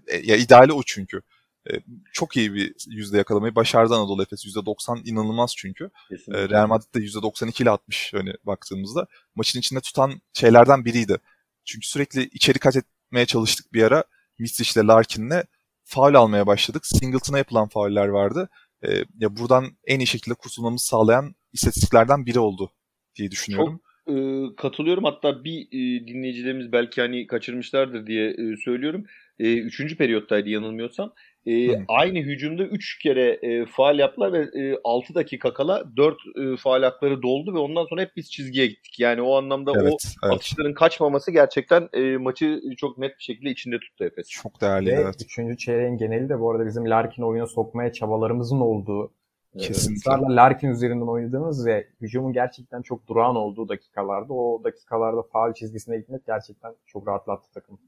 E, ya ideali o çünkü. E, çok iyi bir yüzde yakalamayı başardı Anadolu Efes. %90 inanılmaz çünkü.
Kesinlikle.
E, Real Madrid de %92 ile atmış hani baktığımızda. Maçın içinde tutan şeylerden biriydi. Çünkü sürekli içeri kat etmeye çalıştık bir ara. Mitsic ile Larkin'le faul almaya başladık. Singleton'a yapılan fauller vardı. E, ya buradan en iyi şekilde kurtulmamızı sağlayan istatistiklerden biri oldu diye düşünüyorum.
Ee, katılıyorum. Hatta bir e, dinleyicilerimiz belki hani kaçırmışlardır diye e, söylüyorum. E, üçüncü periyottaydı yanılmıyorsam. E,
Hı.
aynı hücumda 3 kere e, faal yaptılar ve e, 6 dakika kala 4 e, faal hakları doldu ve ondan sonra hep biz çizgiye gittik. Yani o anlamda o
Evet, evet.
atışların kaçmaması gerçekten e, maçı çok net bir şekilde içinde tuttu Efes.
Çok değerli
Ve
evet.
üçüncü çeyreğin geneli de bu arada bizim Larkin oyuna sokmaya çabalarımızın olduğu, e,
Kesinlikle.
ısrarla Larkin üzerinden oynadığımız ve hücumun gerçekten çok durağan olduğu dakikalarda o dakikalarda faal çizgisine gitmek gerçekten çok rahatlattı takım.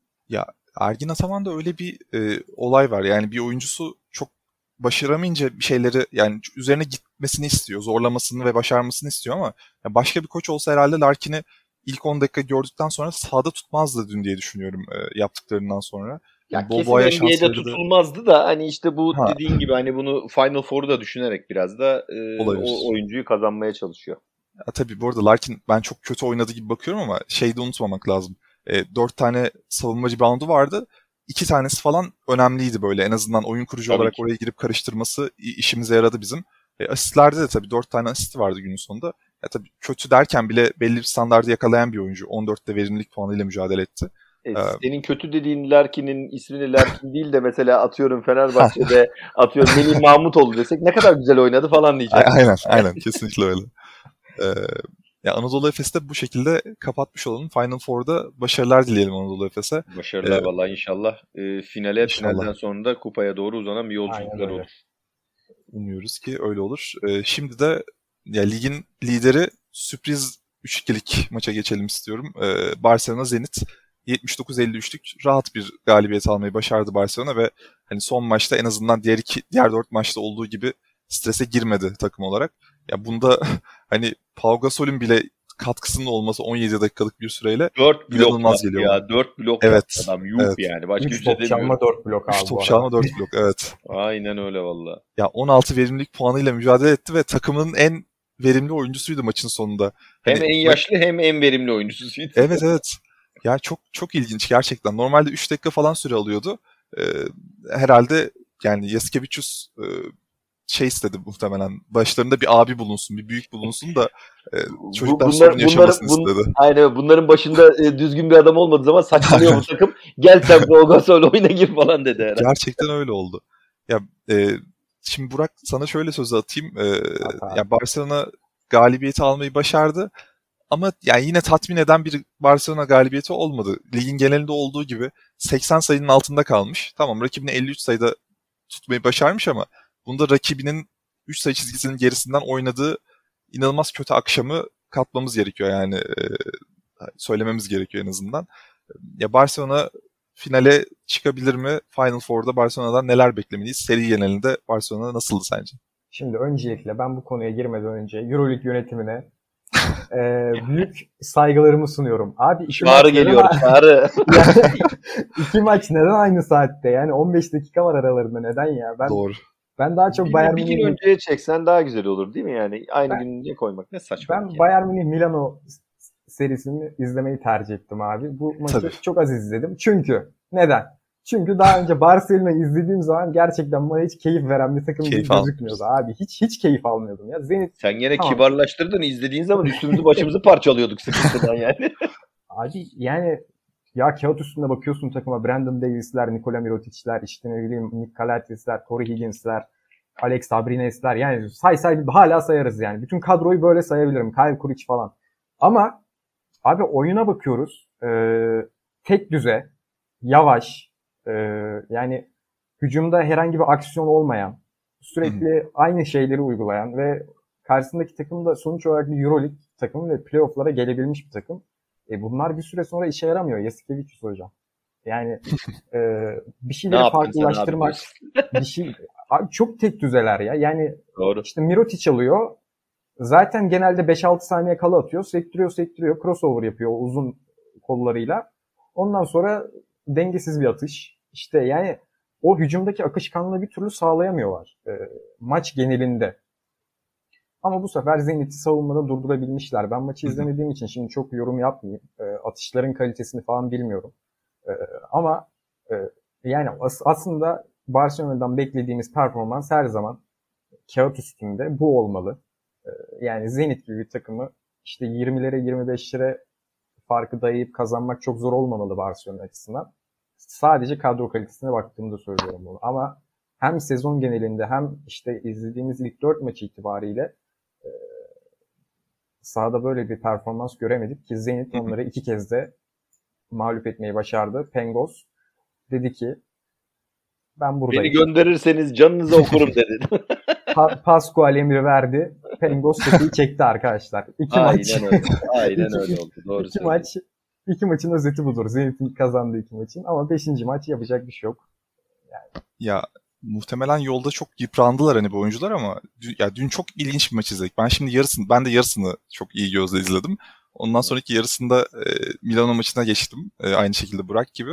Ergin Ataman'da öyle bir e, olay var. Yani bir oyuncusu çok başaramayınca bir şeyleri yani üzerine gitmesini istiyor. Zorlamasını ve başarmasını istiyor ama ya başka bir koç olsa herhalde Larkin'i ilk 10 dakika gördükten sonra sahada tutmazdı dün diye düşünüyorum e, yaptıklarından sonra.
Ya yani kesin NBA'de tutulmazdı da hani işte bu ha. dediğin gibi hani bunu Final Four'u da düşünerek biraz da e, o oyuncuyu kazanmaya çalışıyor.
Ya tabii bu arada Larkin ben çok kötü oynadı gibi bakıyorum ama şeyi de unutmamak lazım. E, 4 tane savunmacı roundu vardı. İki tanesi falan önemliydi böyle. En azından oyun kurucu tabii olarak ki. oraya girip karıştırması işimize yaradı bizim. E, asistlerde de tabii 4 tane asisti vardı günün sonunda. Ya tabii kötü derken bile belli bir standardı yakalayan bir oyuncu. 14'te verimlilik puanıyla mücadele etti.
E, ee, senin kötü dediğin Larkin'in ismini Larkin değil de mesela atıyorum Fenerbahçe'de atıyorum Melih Mahmut oldu desek ne kadar güzel oynadı falan diyeceğim.
Aynen aynen kesinlikle öyle. Ee, ya Anadolu Efes'te bu şekilde kapatmış olalım. Final Four'da başarılar dileyelim Anadolu Efes'e.
Başarılar ee, vallahi inşallah. E, finale inşallah. finalden sonra da kupaya doğru uzanan bir yolculuklar olur.
Umuyoruz ki öyle olur. E, şimdi de ya ligin lideri sürpriz 3-2'lik maça geçelim istiyorum. E, Barcelona Zenit 79-53'lük rahat bir galibiyet almayı başardı Barcelona ve hani son maçta en azından diğer iki diğer dört maçta olduğu gibi strese girmedi takım olarak. Ya bunda hani Pau Gasol'ün bile katkısının olması 17 dakikalık bir süreyle
4 blok inanılmaz geliyor. Ya 4 blok evet, adam yuh evet. yani. Başka
3 top çalma 4 blok abi 3
top çalma 4 blok evet.
Aynen öyle valla.
Ya 16 verimlilik puanıyla mücadele etti ve takımının en verimli oyuncusuydu maçın sonunda.
Hem hani, en yaşlı hem en verimli oyuncusuydu.
Evet evet. Ya çok çok ilginç gerçekten. Normalde 3 dakika falan süre alıyordu. Ee, herhalde yani Yaskevicius e, şey istedi muhtemelen. Başlarında bir abi bulunsun, bir büyük bulunsun da e, çocuklar bunlar, sorun yaşamasını bunların, istedi.
Aynen bunların başında e, düzgün bir adam olmadığı zaman saçmalıyor bu takım. Gel sen bu Gasol oyuna gir falan dedi herhalde.
Gerçekten öyle oldu. Ya e, şimdi Burak sana şöyle söz atayım. E, ya Barcelona galibiyeti almayı başardı. Ama yani yine tatmin eden bir Barcelona galibiyeti olmadı. Ligin genelinde olduğu gibi 80 sayının altında kalmış. Tamam rakibini 53 sayıda tutmayı başarmış ama bunda rakibinin 3 sayı çizgisinin gerisinden oynadığı inanılmaz kötü akşamı katmamız gerekiyor yani söylememiz gerekiyor en azından. Ya Barcelona finale çıkabilir mi? Final Four'da Barcelona'dan neler beklemeliyiz? Seri genelinde Barcelona nasıldı sence?
Şimdi öncelikle ben bu konuya girmeden önce Euroleague yönetimine e, büyük saygılarımı sunuyorum. Abi
iki çağrı geliyor, neden... çağrı.
yani, iki maç neden aynı saatte? Yani 15 dakika var aralarında neden ya? Ben
Doğru.
Ben daha çok
bir,
Bayern
Münih... Bir gün önceye çeksen daha güzel olur değil mi yani? Aynı ben, gün niye koymak ne saçma.
Ben yani. Bayern Münih Milano serisini izlemeyi tercih ettim abi. Bu maçı Tabii. çok az izledim. Çünkü neden? Çünkü daha önce Barcelona izlediğim zaman gerçekten bana hiç keyif veren bir takım keyif gözükmüyordu abi. Hiç hiç keyif almıyordum ya. Zenit
Sen yine tamam. kibarlaştırdın. izlediğin zaman üstümüzü başımızı parçalıyorduk sıkıntıdan yani.
abi yani ya kağıt üstünde bakıyorsun takıma Brandon Davis'ler, Nikola Mirotic'ler, işte ne bileyim Nick Calatis'ler, Corey Higgins'ler, Alex Sabrines'ler yani say say hala sayarız yani. Bütün kadroyu böyle sayabilirim. Kyle Kuric falan. Ama abi oyuna bakıyoruz. Ee, tek düze, yavaş, e, yani hücumda herhangi bir aksiyon olmayan, sürekli Hı-hı. aynı şeyleri uygulayan ve karşısındaki takım da sonuç olarak bir Euroleague takımı ve playoff'lara gelebilmiş bir takım. E bunlar bir süre sonra işe yaramıyor. Yasikevicius hocam. Yani e, bir şeyleri farklılaştırmak, bir şey abi çok tek düzeler ya. Yani Doğru. işte Mirotic alıyor. Zaten genelde 5-6 saniye kala atıyor. Sektiriyor, sektiriyor. Crossover yapıyor uzun kollarıyla. Ondan sonra dengesiz bir atış. İşte yani o hücumdaki akışkanlığı bir türlü sağlayamıyorlar. E, maç genelinde. Ama bu sefer Zenit'i savunmada durdurabilmişler. Ben maçı izlemediğim için şimdi çok yorum yapmayayım. E, atışların kalitesini falan bilmiyorum. E, ama e, yani as- aslında Barcelona'dan beklediğimiz performans her zaman kağıt üstünde bu olmalı. E, yani Zenit gibi bir takımı işte 20'lere 25'lere farkı dayayıp kazanmak çok zor olmamalı Barcelona açısından. Sadece kadro kalitesine baktığımda söylüyorum bunu. Ama hem sezon genelinde hem işte izlediğimiz ilk 4 maçı itibariyle e, sahada böyle bir performans göremedik ki Zenit onları iki kez de mağlup etmeyi başardı. Pengos dedi ki ben buradayım.
Beni gönderirseniz canınızı okurum dedi.
pa- Pascual emri verdi. Pengos tetiği çekti arkadaşlar. İki
Aynen
maç.
öyle. Aynen öyle oldu. Doğru
iki maç iki maçın özeti budur. Zenit'in kazandığı iki maçın. Ama beşinci maç yapacak bir şey yok.
Yani. Ya muhtemelen yolda çok yıprandılar hani bu oyuncular ama ya dün çok ilginç bir maç izledik. Ben şimdi yarısını ben de yarısını çok iyi gözle izledim. Ondan sonraki yarısında e, Milano maçına geçtim. E, aynı şekilde Burak gibi.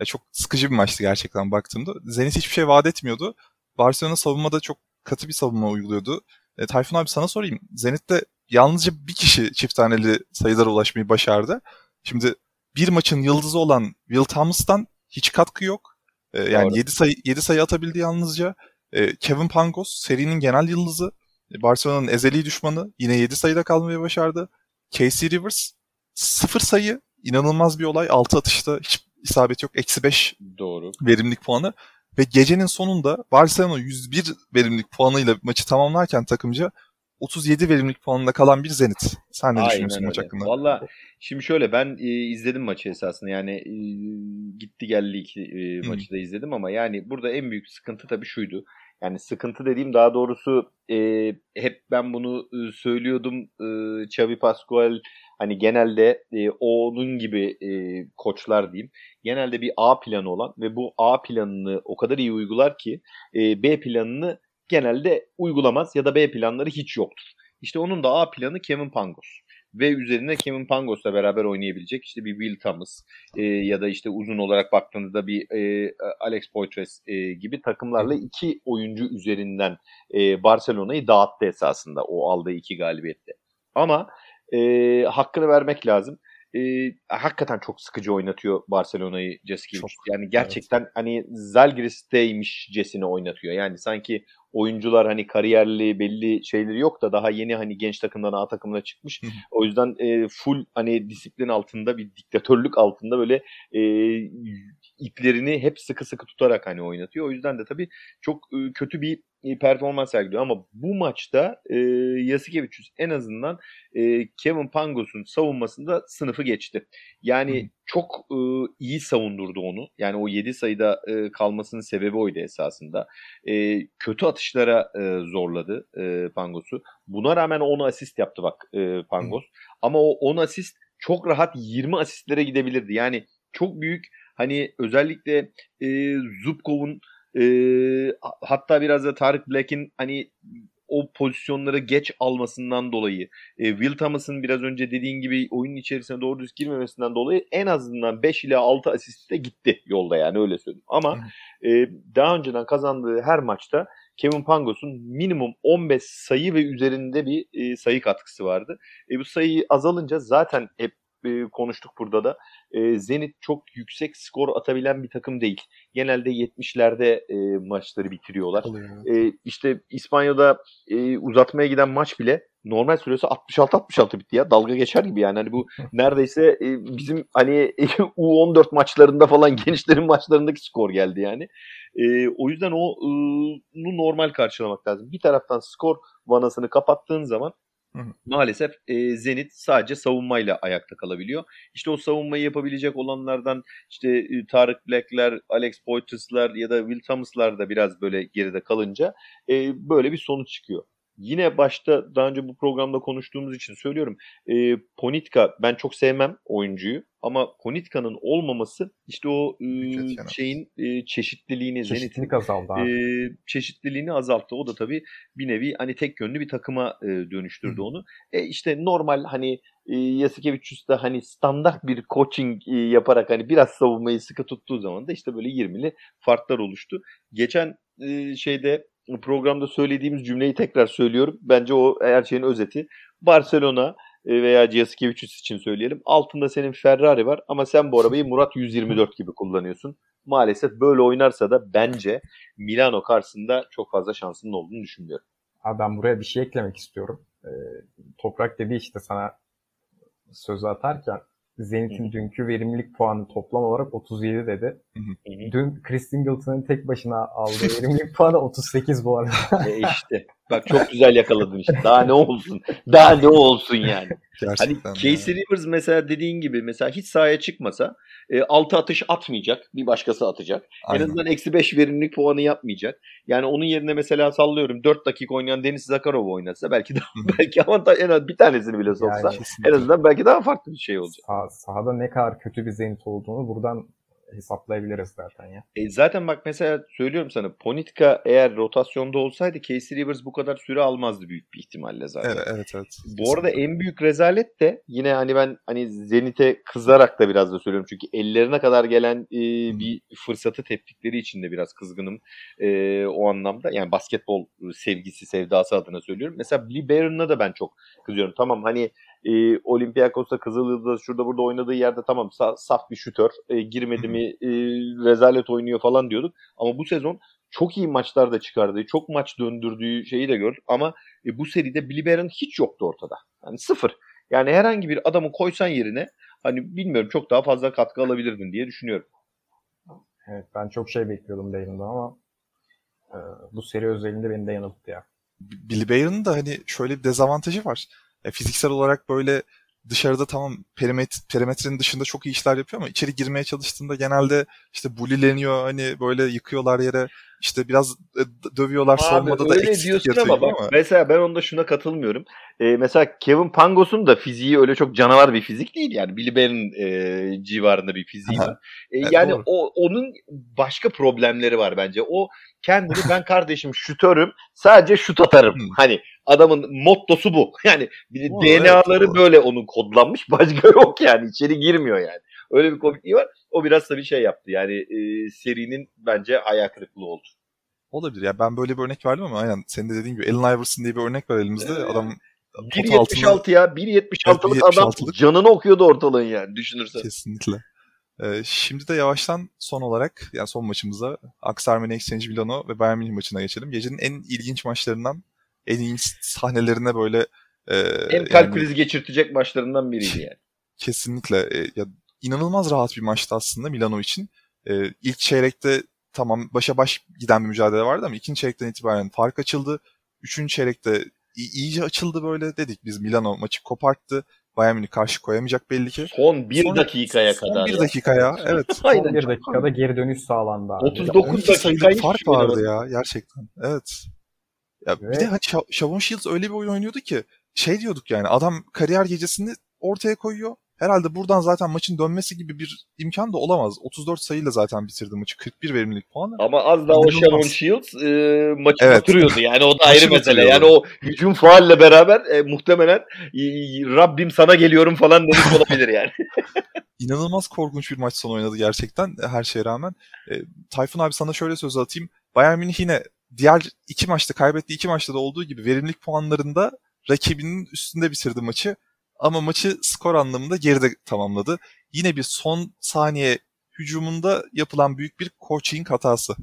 E, çok sıkıcı bir maçtı gerçekten baktığımda. Zenit hiçbir şey vaat etmiyordu. Barcelona savunmada çok katı bir savunma uyguluyordu. E, Tayfun abi sana sorayım. Zenit'te yalnızca bir kişi çift taneli sayılara ulaşmayı başardı. Şimdi bir maçın yıldızı olan Will Thomas'tan hiç katkı yok. E, yani Doğru. 7 sayı 7 sayı atabildi yalnızca. E, Kevin Pangos serinin genel yıldızı. Barcelona'nın ezeli düşmanı. Yine 7 sayıda kalmayı başardı. Casey Rivers 0 sayı. inanılmaz bir olay. 6 atışta hiç isabet yok. Eksi 5
Doğru.
verimlilik puanı. Ve gecenin sonunda Barcelona 101 verimlilik puanıyla maçı tamamlarken takımca 37 verimlilik puanında kalan bir Zenit. Sen ne Aynen düşünüyorsun öyle. maç hakkında?
Valla şimdi şöyle ben e, izledim maçı esasında yani e, gitti geldi iki e, maçı da izledim ama yani burada en büyük sıkıntı tabii şuydu. Yani sıkıntı dediğim daha doğrusu e, hep ben bunu e, söylüyordum. E, Xavi Pascual hani genelde e, onun gibi e, koçlar diyeyim. Genelde bir A planı olan ve bu A planını o kadar iyi uygular ki e, B planını genelde uygulamaz ya da B planları hiç yoktur. İşte onun da A planı Kevin Pangos ve üzerine Kevin Pangos'la beraber oynayabilecek işte bir Will Thomas e, ya da işte uzun olarak baktığınızda bir e, Alex Poitres e, gibi takımlarla iki oyuncu üzerinden e, Barcelona'yı dağıttı esasında o aldığı iki galibiyette. Ama e, hakkını vermek lazım. E, hakikaten çok sıkıcı oynatıyor Barcelona'yı Ceskiewicz. Yani gerçekten evet. hani Zalgiris'teymişcesine oynatıyor. Yani sanki oyuncular hani kariyerli belli şeyleri yok da daha yeni hani genç takımdan A takımına çıkmış. o yüzden e, full hani disiplin altında bir diktatörlük altında böyle e, iplerini hep sıkı sıkı tutarak hani oynatıyor. O yüzden de tabii çok e, kötü bir performans sergiliyor. Ama bu maçta e, Yasikevicius en azından e, Kevin Pangos'un savunmasında sınıfı geçti. Yani Hı. çok e, iyi savundurdu onu. Yani o 7 sayıda e, kalmasının sebebi oydu esasında. E, kötü atışlara e, zorladı e, Pangos'u. Buna rağmen 10 asist yaptı bak e, Pangos. Hı. Ama o 10 asist çok rahat 20 asistlere gidebilirdi. Yani çok büyük hani özellikle e, Zubkov'un e, hatta biraz da Tarık Black'in hani o pozisyonları geç almasından dolayı e, Will Thomas'ın biraz önce dediğin gibi oyunun içerisine doğru düz girmemesinden dolayı en azından 5 ila 6 asiste gitti yolda yani öyle söyleyeyim. Ama e, daha önceden kazandığı her maçta Kevin Pangos'un minimum 15 sayı ve üzerinde bir e, sayı katkısı vardı. E, bu sayı azalınca zaten hep e, konuştuk burada da. E, Zenit çok yüksek skor atabilen bir takım değil. Genelde 70'lerde e, maçları bitiriyorlar. E, işte İspanya'da e, uzatmaya giden maç bile normal süresi 66-66 bitti ya. Dalga geçer gibi yani. Hani bu neredeyse e, bizim hani U14 maçlarında falan gençlerin maçlarındaki skor geldi yani. E, o yüzden o e, normal karşılamak lazım. Bir taraftan skor vanasını kapattığın zaman Maalesef e, Zenit sadece savunmayla ayakta kalabiliyor. İşte o savunmayı yapabilecek olanlardan işte e, Tarık Black'ler, Alex Poitres'lar ya da Will Thomas'lar da biraz böyle geride kalınca e, böyle bir sonuç çıkıyor. Yine başta daha önce bu programda konuştuğumuz için söylüyorum. E, Ponitka ben çok sevmem oyuncuyu ama Ponitka'nın olmaması işte o e, şeyin e, çeşitliliğini
Çeşitlilik azaldı abi.
E, çeşitliliğini azalttı. O da tabii bir nevi hani tek yönlü bir takıma e, dönüştürdü Hı. onu. E, işte normal hani e, Yasikevicius da hani standart bir coaching e, yaparak hani biraz savunmayı sıkı tuttuğu zaman da işte böyle 20'li farklar oluştu. Geçen e, şeyde programda söylediğimiz cümleyi tekrar söylüyorum. Bence o her şeyin özeti. Barcelona e, veya Ciaskevicius için söyleyelim. Altında senin Ferrari var ama sen bu arabayı Murat 124 gibi kullanıyorsun. Maalesef böyle oynarsa da bence Milano karşısında çok fazla şansının olduğunu düşünmüyorum.
Abi ben buraya bir şey eklemek istiyorum. Ee, Toprak dedi işte sana sözü atarken Zenit'in dünkü verimlilik puanı toplam olarak 37 dedi. Dün Chris Singleton'ın tek başına aldığı verimlilik puanı 38 bu arada.
e işte. Bak çok güzel yakaladın işte. Daha ne olsun? Daha ne olsun yani? Gerçekten hani Casey Rivers mesela dediğin gibi mesela hiç sahaya çıkmasa e, 6 atış atmayacak. Bir başkası atacak. Aynen. En azından eksi 5 verimlilik puanı yapmayacak. Yani onun yerine mesela sallıyorum 4 dakika oynayan Deniz Zakarov oynasa belki daha belki avantaj en az bir tanesini bile soksa yani en azından belki daha farklı bir şey olacak.
Sah- sahada ne kadar kötü bir Zenit olduğunu buradan hesaplayabiliriz zaten ya.
E zaten bak mesela söylüyorum sana Ponitka eğer rotasyonda olsaydı Casey Rivers bu kadar süre almazdı büyük bir ihtimalle zaten.
Evet evet. evet.
Bu arada en büyük rezalet de yine hani ben hani Zenit'e kızarak da biraz da söylüyorum. Çünkü ellerine kadar gelen e, bir fırsatı teptikleri için de biraz kızgınım e, o anlamda. Yani basketbol sevgisi, sevdası adına söylüyorum. Mesela Billy Barron'a da ben çok kızıyorum. Tamam hani e, Olympiakos'ta Kızılyıldız şurada burada oynadığı yerde tamam sa- saf bir şutör. E, girmedi mi e, rezalet oynuyor falan diyorduk. Ama bu sezon çok iyi maçlar da çıkardığı, çok maç döndürdüğü şeyi de gördük. Ama e, bu seride Billy Barron hiç yoktu ortada. Yani sıfır. Yani herhangi bir adamı koysan yerine hani bilmiyorum çok daha fazla katkı alabilirdin diye düşünüyorum.
Evet ben çok şey bekliyordum Damon'dan ama e, bu seri özelinde beni de yanılttı ya.
Billy Barron'ın da hani şöyle bir dezavantajı var. E, fiziksel olarak böyle dışarıda tamam perimet, perimetrenin dışında çok iyi işler yapıyor ama içeri girmeye çalıştığında genelde işte bulileniyor hani böyle yıkıyorlar yere işte biraz dövüyorlar
Abi,
savunmada da
öyle
eksik
diyorsun ama bak ama. mesela ben onda şuna katılmıyorum. Ee, mesela Kevin Pangos'un da fiziği öyle çok canavar bir fizik değil yani Billy e, civarında bir fiziği var. E, evet, yani o onun başka problemleri var bence. O kendini ben kardeşim şutörüm sadece şut atarım. hani adamın mottosu bu. Yani bir DNA'ları evet, böyle onun kodlanmış başka yok yani içeri girmiyor yani. Öyle bir komikliği var. O biraz da bir şey yaptı. Yani e, serinin bence ayak kırıklığı oldu.
Olabilir. Ya ben böyle bir örnek verdim ama aynen senin de dediğin gibi Allen Iverson diye bir örnek var elimizde. Ee, Adam
1.76 ya. 1.76'lık evet, adam canını okuyordu ortalığın yani düşünürsen.
Kesinlikle. Ee, şimdi de yavaştan son olarak yani son maçımıza Aksarmen Exchange Milano ve Bayern Münih maçına geçelim. Gecenin en ilginç maçlarından en ilginç sahnelerine böyle
e, en kalp yani, krizi geçirtecek maçlarından biriydi yani.
Kesinlikle. E, ya inanılmaz rahat bir maçtı aslında Milano için. E, ilk çeyrekte tamam başa baş giden bir mücadele vardı ama ikinci çeyrekten itibaren fark açıldı. Üçüncü çeyrekte iyice açıldı böyle dedik biz Milano maçı koparttı. Bayern Münih karşı koyamayacak belli ki.
Son bir Sonra, dakikaya
son
kadar.
Son bir dakikaya evet.
Aynen. Son bir dakikada geri dönüş sağlandı.
Abi. 39 dakika
fark vardı ya gerçekten. Evet. Ya evet. bir de hani Shavon Shields öyle bir oyun oynuyordu ki şey diyorduk yani adam kariyer gecesini ortaya koyuyor. Herhalde buradan zaten maçın dönmesi gibi bir imkan da olamaz. 34 sayıyla zaten bitirdi maçı. 41 verimlilik puanı.
Ama az daha o Shavon Shields e, maçı evet. batırıyordu. Yani o da ayrı mesele. Yani o hücum faalle beraber e, muhtemelen e, Rabbim sana geliyorum falan demiş olabilir yani.
İnanılmaz korkunç bir maç sonu oynadı gerçekten her şeye rağmen. E, Tayfun abi sana şöyle söz atayım. Bayern Münih yine diğer iki maçta kaybettiği iki maçta da olduğu gibi verimlilik puanlarında rakibinin üstünde bitirdi maçı. Ama maçı skor anlamında geride tamamladı. Yine bir son saniye hücumunda yapılan büyük bir coaching hatası.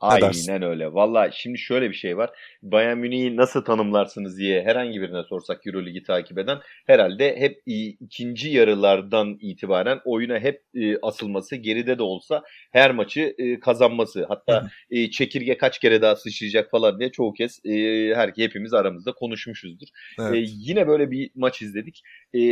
Aynen öyle. Valla şimdi şöyle bir şey var. Bayern Münih'i nasıl tanımlarsınız diye herhangi birine sorsak Euroligi takip eden herhalde hep ikinci yarılardan itibaren oyuna hep e, asılması, geride de olsa her maçı e, kazanması. Hatta e, çekirge kaç kere daha sıçrayacak falan diye çoğu kez her hepimiz aramızda konuşmuşuzdur. Evet. Yine böyle bir maç izledik.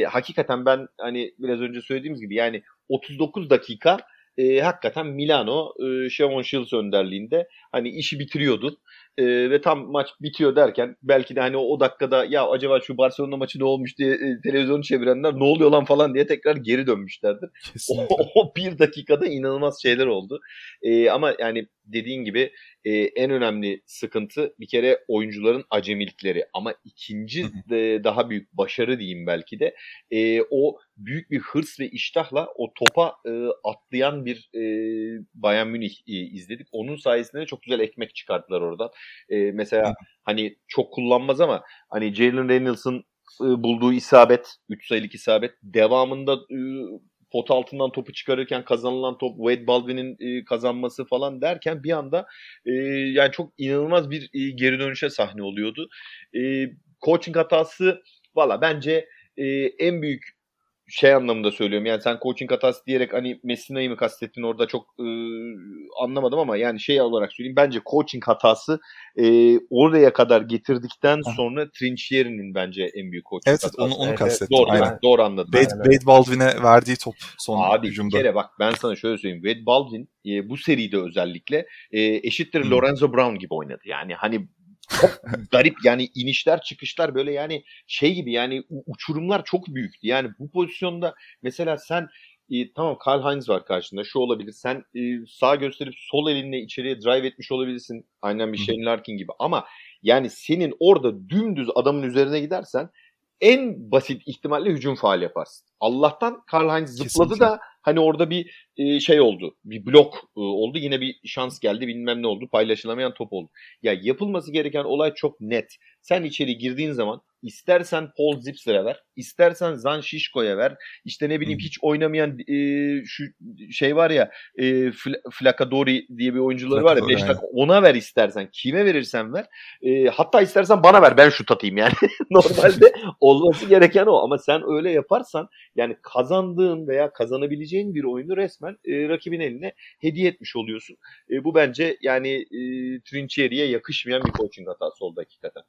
Hakikaten ben hani biraz önce söylediğimiz gibi yani 39 dakika e, hakikaten Milano e, Shavon Shields önderliğinde hani işi bitiriyordu. E, ve tam maç bitiyor derken belki de hani o, o dakikada ya acaba şu Barcelona maçı ne olmuş diye e, televizyonu çevirenler ne oluyor lan falan diye tekrar geri dönmüşlerdir. O, o bir dakikada inanılmaz şeyler oldu. E, ama yani dediğin gibi e, en önemli sıkıntı bir kere oyuncuların acemilikleri ama ikinci de, daha büyük başarı diyeyim belki de e, o büyük bir hırs ve iştahla o topa e, atlayan bir e, Bayern Münih e, izledik. Onun sayesinde çok güzel ekmek çıkarttılar oradan. E, mesela hani çok kullanmaz ama hani Jalen Reynolds'ın e, bulduğu isabet, 3 sayılık isabet devamında e, pot altından topu çıkarırken kazanılan top Wade Baldwin'in e, kazanması falan derken bir anda e, yani çok inanılmaz bir e, geri dönüşe sahne oluyordu. E, coaching hatası valla bence e, en büyük şey anlamında söylüyorum. Yani sen coaching hatası diyerek hani Messina'yı mı kastettin orada çok e, anlamadım ama yani şey olarak söyleyeyim. Bence coaching hatası e, oraya kadar getirdikten sonra Trinchieri'nin bence en büyük coaching
evet, hatası. Evet onu, onu evet, kastettim.
Doğru, Aynen. doğru anladım.
Wade, Wade Baldwin'e verdiği top son
Abi,
hücumda.
Abi kere bak ben sana şöyle söyleyeyim. Wade Baldwin e, bu seride özellikle e, eşittir hmm. Lorenzo Brown gibi oynadı. Yani hani garip yani inişler çıkışlar böyle yani şey gibi yani uçurumlar çok büyüktü. Yani bu pozisyonda mesela sen e, tamam Karl Heinz var karşında şu olabilir. Sen e, sağ gösterip sol elinle içeriye drive etmiş olabilirsin. Aynen bir Shane Larkin gibi ama yani senin orada dümdüz adamın üzerine gidersen en basit ihtimalle hücum faal yaparsın. Allah'tan Karl Heinz zıpladı Kesinlikle. da hani orada bir e, şey oldu. Bir blok e, oldu. Yine bir şans geldi. Bilmem ne oldu. Paylaşılamayan top oldu. Ya yapılması gereken olay çok net. Sen içeri girdiğin zaman İstersen Paul Zipser'e ver, istersen Zan Şişko'ya ver. İşte ne bileyim hiç oynamayan e, şu şey var ya e, Flakadori diye bir oyuncuları var ya 5 dakika ona ver istersen. Kime verirsen ver. E, hatta istersen bana ver ben şut atayım yani. Normalde olması gereken o ama sen öyle yaparsan yani kazandığın veya kazanabileceğin bir oyunu resmen e, rakibin eline hediye etmiş oluyorsun. E, bu bence yani e, Trinchieri'ye yakışmayan bir coaching hatası oldu hakikaten.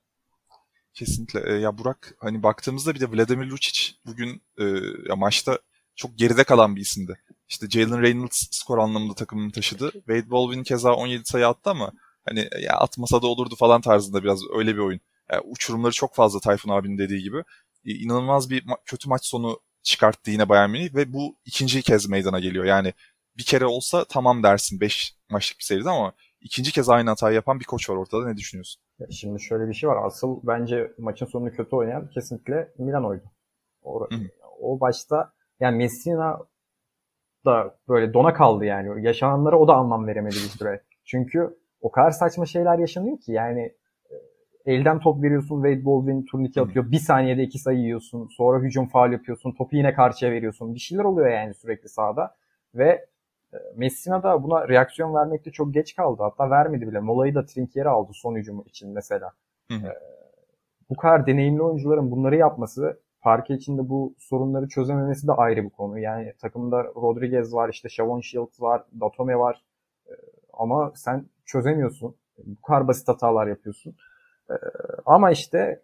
Kesinlikle. E, ya Burak hani baktığımızda bir de Vladimir Lucic bugün e, ya maçta çok geride kalan bir isimdi. İşte Jalen Reynolds skor anlamında takımını taşıdı. Wade Baldwin keza 17 sayı attı ama hani ya atmasa da olurdu falan tarzında biraz öyle bir oyun. Yani uçurumları çok fazla Tayfun abinin dediği gibi. E, inanılmaz bir ma- kötü maç sonu çıkarttı yine Bayern Münih ve bu ikinci kez meydana geliyor. Yani bir kere olsa tamam dersin 5 maçlık bir seride ama ikinci kez aynı hatayı yapan bir koç var ortada. Ne düşünüyorsun?
Şimdi şöyle bir şey var. Asıl bence maçın sonunu kötü oynayan kesinlikle Milano'ydu. O, o başta yani Messina da böyle dona kaldı yani. Yaşananlara o da anlam veremedi bir süre. Çünkü o kadar saçma şeyler yaşanıyor ki yani e, elden top veriyorsun Wade Baldwin turnike atıyor. Hı. Bir saniyede iki sayı yiyorsun. Sonra hücum faal yapıyorsun. Topu yine karşıya veriyorsun. Bir şeyler oluyor yani sürekli sahada. Ve Messina da buna reaksiyon vermekte çok geç kaldı. Hatta vermedi bile. Molayı da Trinkieri aldı son hücumu için mesela. Hı hı. Ee, bu kadar deneyimli oyuncuların bunları yapması parke içinde bu sorunları çözememesi de ayrı bir konu. Yani takımda Rodriguez var, işte Shavon Shields var, Datome var. Ee, ama sen çözemiyorsun. Bu kadar basit hatalar yapıyorsun. Ee, ama işte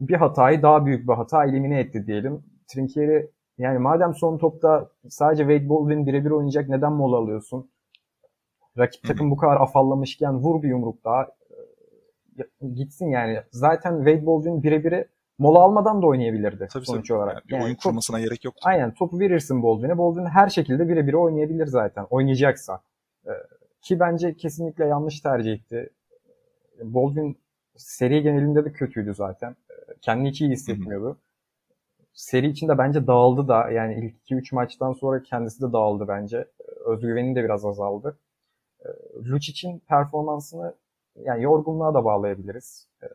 bir hatayı daha büyük bir hata elimine etti diyelim. Trinkieri yani madem son topta sadece Wade Baldwin birebir oynayacak neden mola alıyorsun? Rakip takım bu kadar afallamışken vur bir yumruk daha gitsin yani. Zaten Wade Baldwin birebiri mola almadan da oynayabilirdi tabii sonuç tabii. olarak.
Yani, yani oyun kurmasına top, gerek yoktu.
Aynen topu verirsin Baldwin'e. Baldwin her şekilde birebir oynayabilir zaten. Oynayacaksa. Ee, ki bence kesinlikle yanlış tercihti. Baldwin seri genelinde de kötüydü zaten. Ee, kendini hiç iyi hissetmiyordu. Hı-hı seri içinde bence dağıldı da yani ilk 2-3 maçtan sonra kendisi de dağıldı bence. Özgüveni de biraz azaldı. Ee, Lucic'in performansını yani yorgunluğa da bağlayabiliriz. Ee,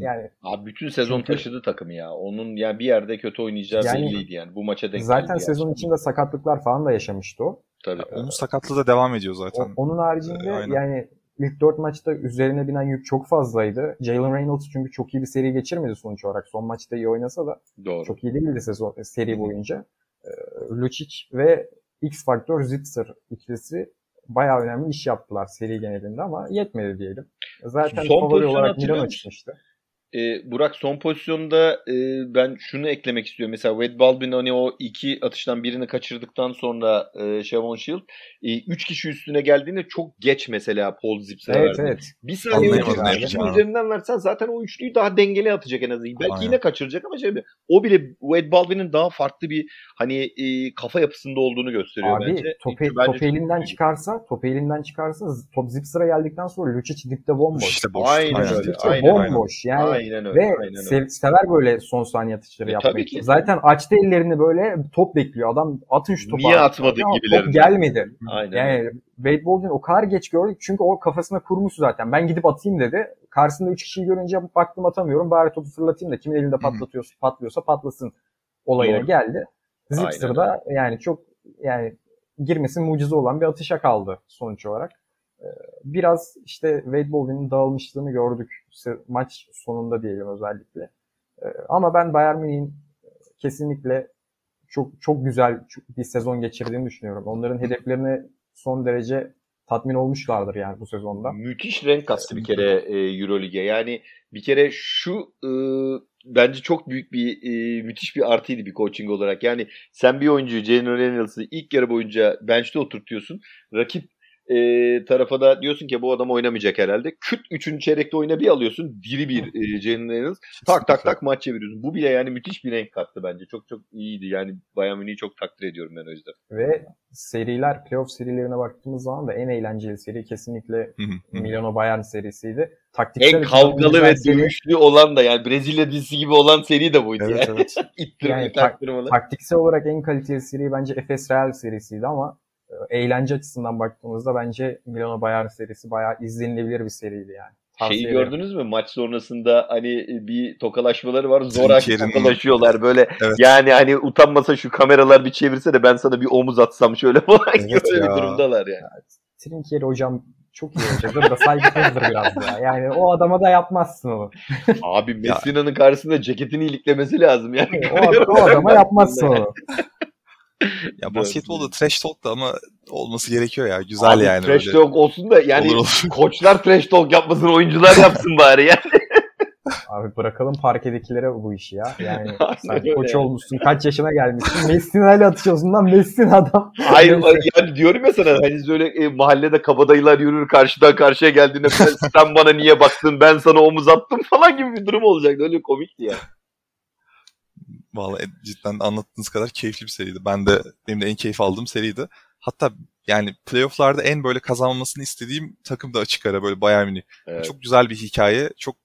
yani Abi bütün sezon çünkü, taşıdı takımı ya. Onun yani bir yerde kötü oynayacağı yani, belliydi yani. Bu maça denk
Zaten sezon yani. içinde sakatlıklar falan da yaşamıştı o.
Tabii. Onun sakatlığı da devam ediyor zaten. O,
onun haricinde ee, yani ilk dört maçta üzerine binen yük çok fazlaydı. Jalen Reynolds çünkü çok iyi bir seri geçirmedi sonuç olarak. Son maçta iyi oynasa da Doğru. çok iyi değildi sezon seri boyunca. E, Lucic ve X Factor Zitzer ikilisi bayağı önemli iş yaptılar seri genelinde ama yetmedi diyelim. Zaten favori olarak Milano çıkmıştı.
E, Burak son pozisyonda e, ben şunu eklemek istiyorum. Mesela Wade Baldwin hani o iki atıştan birini kaçırdıktan sonra e, Shavon Shield e, üç kişi üstüne geldiğinde çok geç mesela Paul Zips'e
evet, verdi. Evet.
Bir saniye kişi üzerinden versen zaten o üçlüyü daha dengeli atacak en azından. Belki Aynen. yine kaçıracak ama şey o bile Wade Baldwin'in daha farklı bir hani e, kafa yapısında olduğunu gösteriyor
Abi,
bence.
Topu, bence topu elinden çıkarsa, topu elinden çıkarsa top Zips'e geldikten sonra Lucic dipte bomboş.
İşte boş.
Aynen, aynen öyle.
Aynen, bomboş. Yani aynen öyle. Ve aynen öyle. sever böyle son saniye atışları e, yapmayı. Ki. Zaten açtı ellerini böyle top bekliyor. Adam atın şu topu.
Niye atmadın gibilerini.
Top gelmedi. Aynen. Yani Wade Baldwin o kadar geç gördük çünkü o kafasına kurmuş zaten. Ben gidip atayım dedi. Karşısında 3 kişiyi görünce baktım atamıyorum. Bari topu fırlatayım da kimin elinde patlatıyorsa patlıyorsa patlasın olayına Doğru. geldi. Zipster'da yani çok yani girmesi mucize olan bir atışa kaldı sonuç olarak. Ee, biraz işte Wade Baldwin'in dağılmışlığını gördük maç sonunda diyelim özellikle. Ee, ama ben Bayern Münih'in kesinlikle çok çok güzel bir sezon geçirdiğini düşünüyorum. Onların hedeflerine son derece tatmin olmuşlardır yani bu sezonda.
Müthiş renk kattı bir kere e, Eurolig'e. Yani bir kere şu e, bence çok büyük bir e, müthiş bir artıydı bir coaching olarak. Yani sen bir oyuncuyu Jalen Reynolds'ı ilk yarı boyunca bench'te oturtuyorsun. Rakip e, tarafa da diyorsun ki bu adam oynamayacak herhalde. Küt 3. çeyrekte oyuna bir alıyorsun. Diri bir e, Jalen. Tak tak tak maç çeviriyorsun. Bu bile yani müthiş bir renk kattı bence. Çok çok iyiydi. Yani Bayern Münih'i çok takdir ediyorum ben o yüzden.
Ve seriler, playoff serilerine baktığımız zaman da en eğlenceli seri kesinlikle Milano Bayern serisiydi.
Taktiksel en kavgalı ve seri... dövüşlü olan da yani Brezilya dizisi gibi olan seri de buydu.
Evet, yani. evet. yani tak, taktiksel olarak en kaliteli seri bence Efes Real serisiydi ama eğlence açısından baktığımızda bence Milano Bayern serisi bayağı izlenilebilir bir seriydi yani.
Tavsiye Şeyi ederim. gördünüz mü maç sonrasında hani bir tokalaşmaları var zorak tokalaşıyorlar böyle evet. yani hani utanmasa şu kameralar bir çevirse de ben sana bir omuz atsam şöyle falan evet böyle bir durumdalar yani. Ya,
Trinkeri hocam çok iyi olacaktır da saygısızdır biraz ya. Yani o adama da yapmazsın onu.
Abi Messina'nın karşısında ceketini iliklemesi lazım yani.
o, o adama yapmazsın onu.
ya basketbolda trash talk da ama olması gerekiyor ya. Güzel Abi, yani.
Trash talk olsun da yani olur, olur. koçlar trash talk yapmasın, oyuncular yapsın bari yani.
Abi bırakalım parkedekilere bu işi ya. Yani sen koç olmuşsun, kaç yaşına gelmişsin. Messina ile atışıyorsun lan Messina adam.
Hayır yani diyorum ya sana hani böyle e, mahallede kabadayılar yürür karşıdan karşıya geldiğinde sen bana niye baktın ben sana omuz attım falan gibi bir durum olacak. Öyle komikti ya.
Vallahi cidden anlattığınız kadar keyifli bir seriydi. Ben de benim de en keyif aldığım seriydi. Hatta yani playofflarda en böyle kazanmasını istediğim takım da açık ara böyle Bayern Münih. Evet. Çok güzel bir hikaye. Çok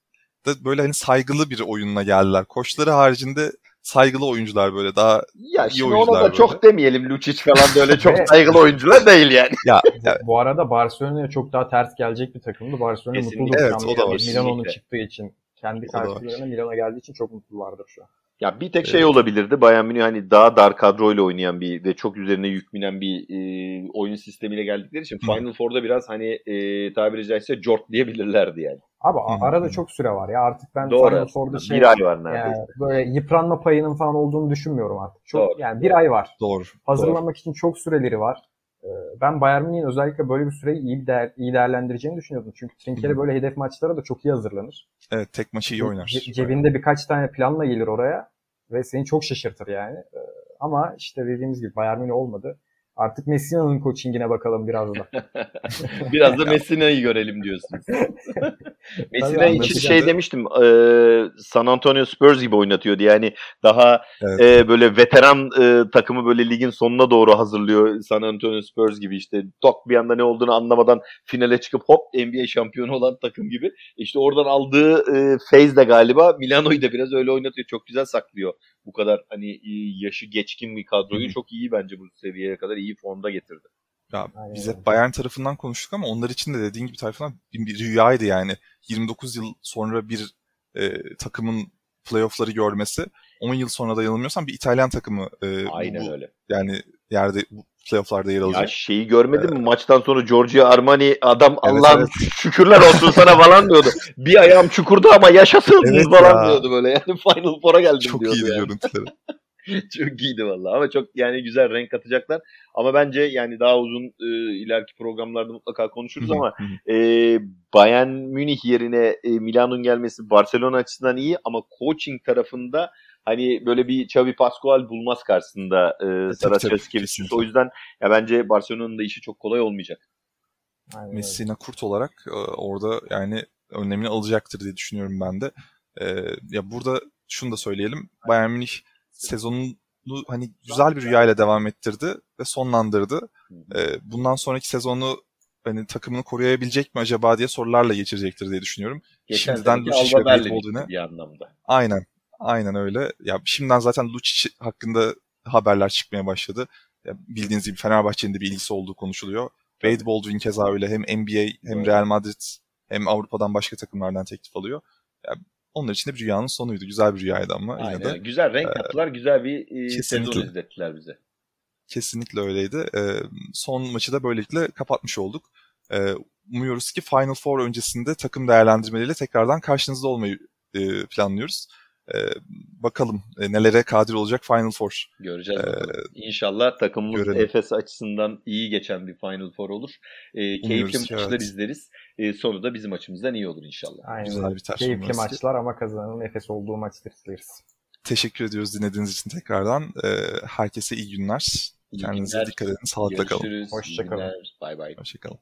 da böyle hani saygılı bir oyununa geldiler. Koçları haricinde saygılı oyuncular böyle daha
ya iyi şimdi oyuncular ona da böyle. çok demeyelim Lucic falan böyle çok saygılı oyuncular değil yani.
Ya, ya. bu arada Barcelona'ya çok daha ters gelecek bir takımdı. Barcelona mutluluk
evet, o da var.
Milano'nun çıktığı için kendi karşılarına Milano'a geldiği için çok mutlulardır şu an.
Ya bir tek şey olabilirdi. Bayern Münih hani daha dar kadroyla oynayan bir ve çok üzerine yük binen bir e, oyun sistemiyle geldikleri için. Final Four'da biraz hani e, tabiri caizse jort diyebilirlerdi yani.
Abi Hı. arada çok süre var ya artık ben
Doğru. Final Four'da şey bir ay var neredeyse.
Yani böyle yıpranma payının falan olduğunu düşünmüyorum artık. Çok Doğru. yani bir ay var.
Doğru.
Hazırlanmak
Doğru.
için çok süreleri var. Ee, ben Bayern Münih'in özellikle böyle bir süreyi iyi, değer, iyi değerlendireceğini düşünüyordum. Çünkü Trinkeri böyle hedef maçlara da çok iyi hazırlanır.
Evet tek maçı iyi oynar.
cebinde birkaç tane planla gelir oraya ve seni çok şaşırtır yani. Ee, ama işte dediğimiz gibi Bayern Münih olmadı. Artık Messina'nın coachingine bakalım biraz da.
biraz da Messina'yı görelim diyorsunuz. Messina için şey demiştim. E, San Antonio Spurs gibi oynatıyordu. Yani daha evet. e, böyle veteran e, takımı böyle ligin sonuna doğru hazırlıyor. San Antonio Spurs gibi işte tok bir anda ne olduğunu anlamadan finale çıkıp hop NBA şampiyonu olan takım gibi. İşte oradan aldığı e, phase de galiba Milano'yu da biraz öyle oynatıyor. Çok güzel saklıyor. Bu kadar hani yaşı geçkin bir kadroyu çok iyi bence bu seviyeye kadar iyi formda getirdi.
Ya biz hep Bayern tarafından konuştuk ama onlar için de dediğin gibi tarafından bir, bir rüyaydı yani. 29 yıl sonra bir e, takımın playoff'ları görmesi 10 yıl sonra da yanılmıyorsam bir İtalyan takımı e,
Aynen bu, öyle.
Yani yerde playoff'larda yer alacak. Ya
şeyi görmedin ee, mi? Maçtan sonra Giorgio Armani adam evet, Allah'ım evet. şükürler olsun sana falan diyordu. Bir ayağım çukurdu ama yaşasın evet falan ya. diyordu böyle. Yani Final Four'a geldim
Çok
diyordu.
Çok iyiydi
yani.
görüntüleri.
çok iyiydi valla ama çok yani güzel renk katacaklar. Ama bence yani daha uzun e, ileriki programlarda mutlaka konuşuruz ama e, Bayern Münih yerine e, Milan'ın gelmesi Barcelona açısından iyi ama coaching tarafında hani böyle bir Xavi Pascual bulmaz karşısında e, Saraçaski. O yüzden ya bence Barcelona'nın da işi çok kolay olmayacak.
Aynen. Messina Kurt olarak e, orada yani önlemini alacaktır diye düşünüyorum ben de. E, ya burada şunu da söyleyelim. Bayern Münih sezonunu hani güzel bir rüyayla devam ettirdi ve sonlandırdı. Ee, bundan sonraki sezonu hani takımını koruyabilecek mi acaba diye sorularla geçirecektir diye düşünüyorum.
Geçen Şimdiden ve Bale bir anlamda.
Aynen. Aynen öyle. Ya şimdiden zaten Lucic hakkında haberler çıkmaya başladı. Ya bildiğiniz gibi Fenerbahçe'nin de bir ilgisi olduğu konuşuluyor. Wade Baldwin keza öyle hem NBA hem Real Madrid hem Avrupa'dan başka takımlardan teklif alıyor. Ya onlar için de bir rüyanın sonuydu. Güzel bir rüyaydı ama
Aynen.
yine de.
Güzel renk kattılar. güzel bir e, sezon izlettiler bize.
Kesinlikle öyleydi. E, son maçı da böylelikle kapatmış olduk. E, umuyoruz ki Final Four öncesinde takım değerlendirmeleriyle tekrardan karşınızda olmayı e, planlıyoruz. E, bakalım e, nelere kadir olacak Final Four.
Göreceğiz ee, İnşallah takımımız görelim. Efes açısından iyi geçen bir Final Four olur. E, keyifli maçlar evet. izleriz. E, sonu da bizim açımızdan iyi olur inşallah.
Aynen. Güzel biter. Keyifli maçlar ama kazanan Efes olduğu maçtır izleriz.
Teşekkür ediyoruz dinlediğiniz için tekrardan. E, herkese iyi günler. İyi Kendinize günler. dikkat edin. Sağlıkla kalın.
Hoşçakalın.
Bay bay.
Hoşçakalın.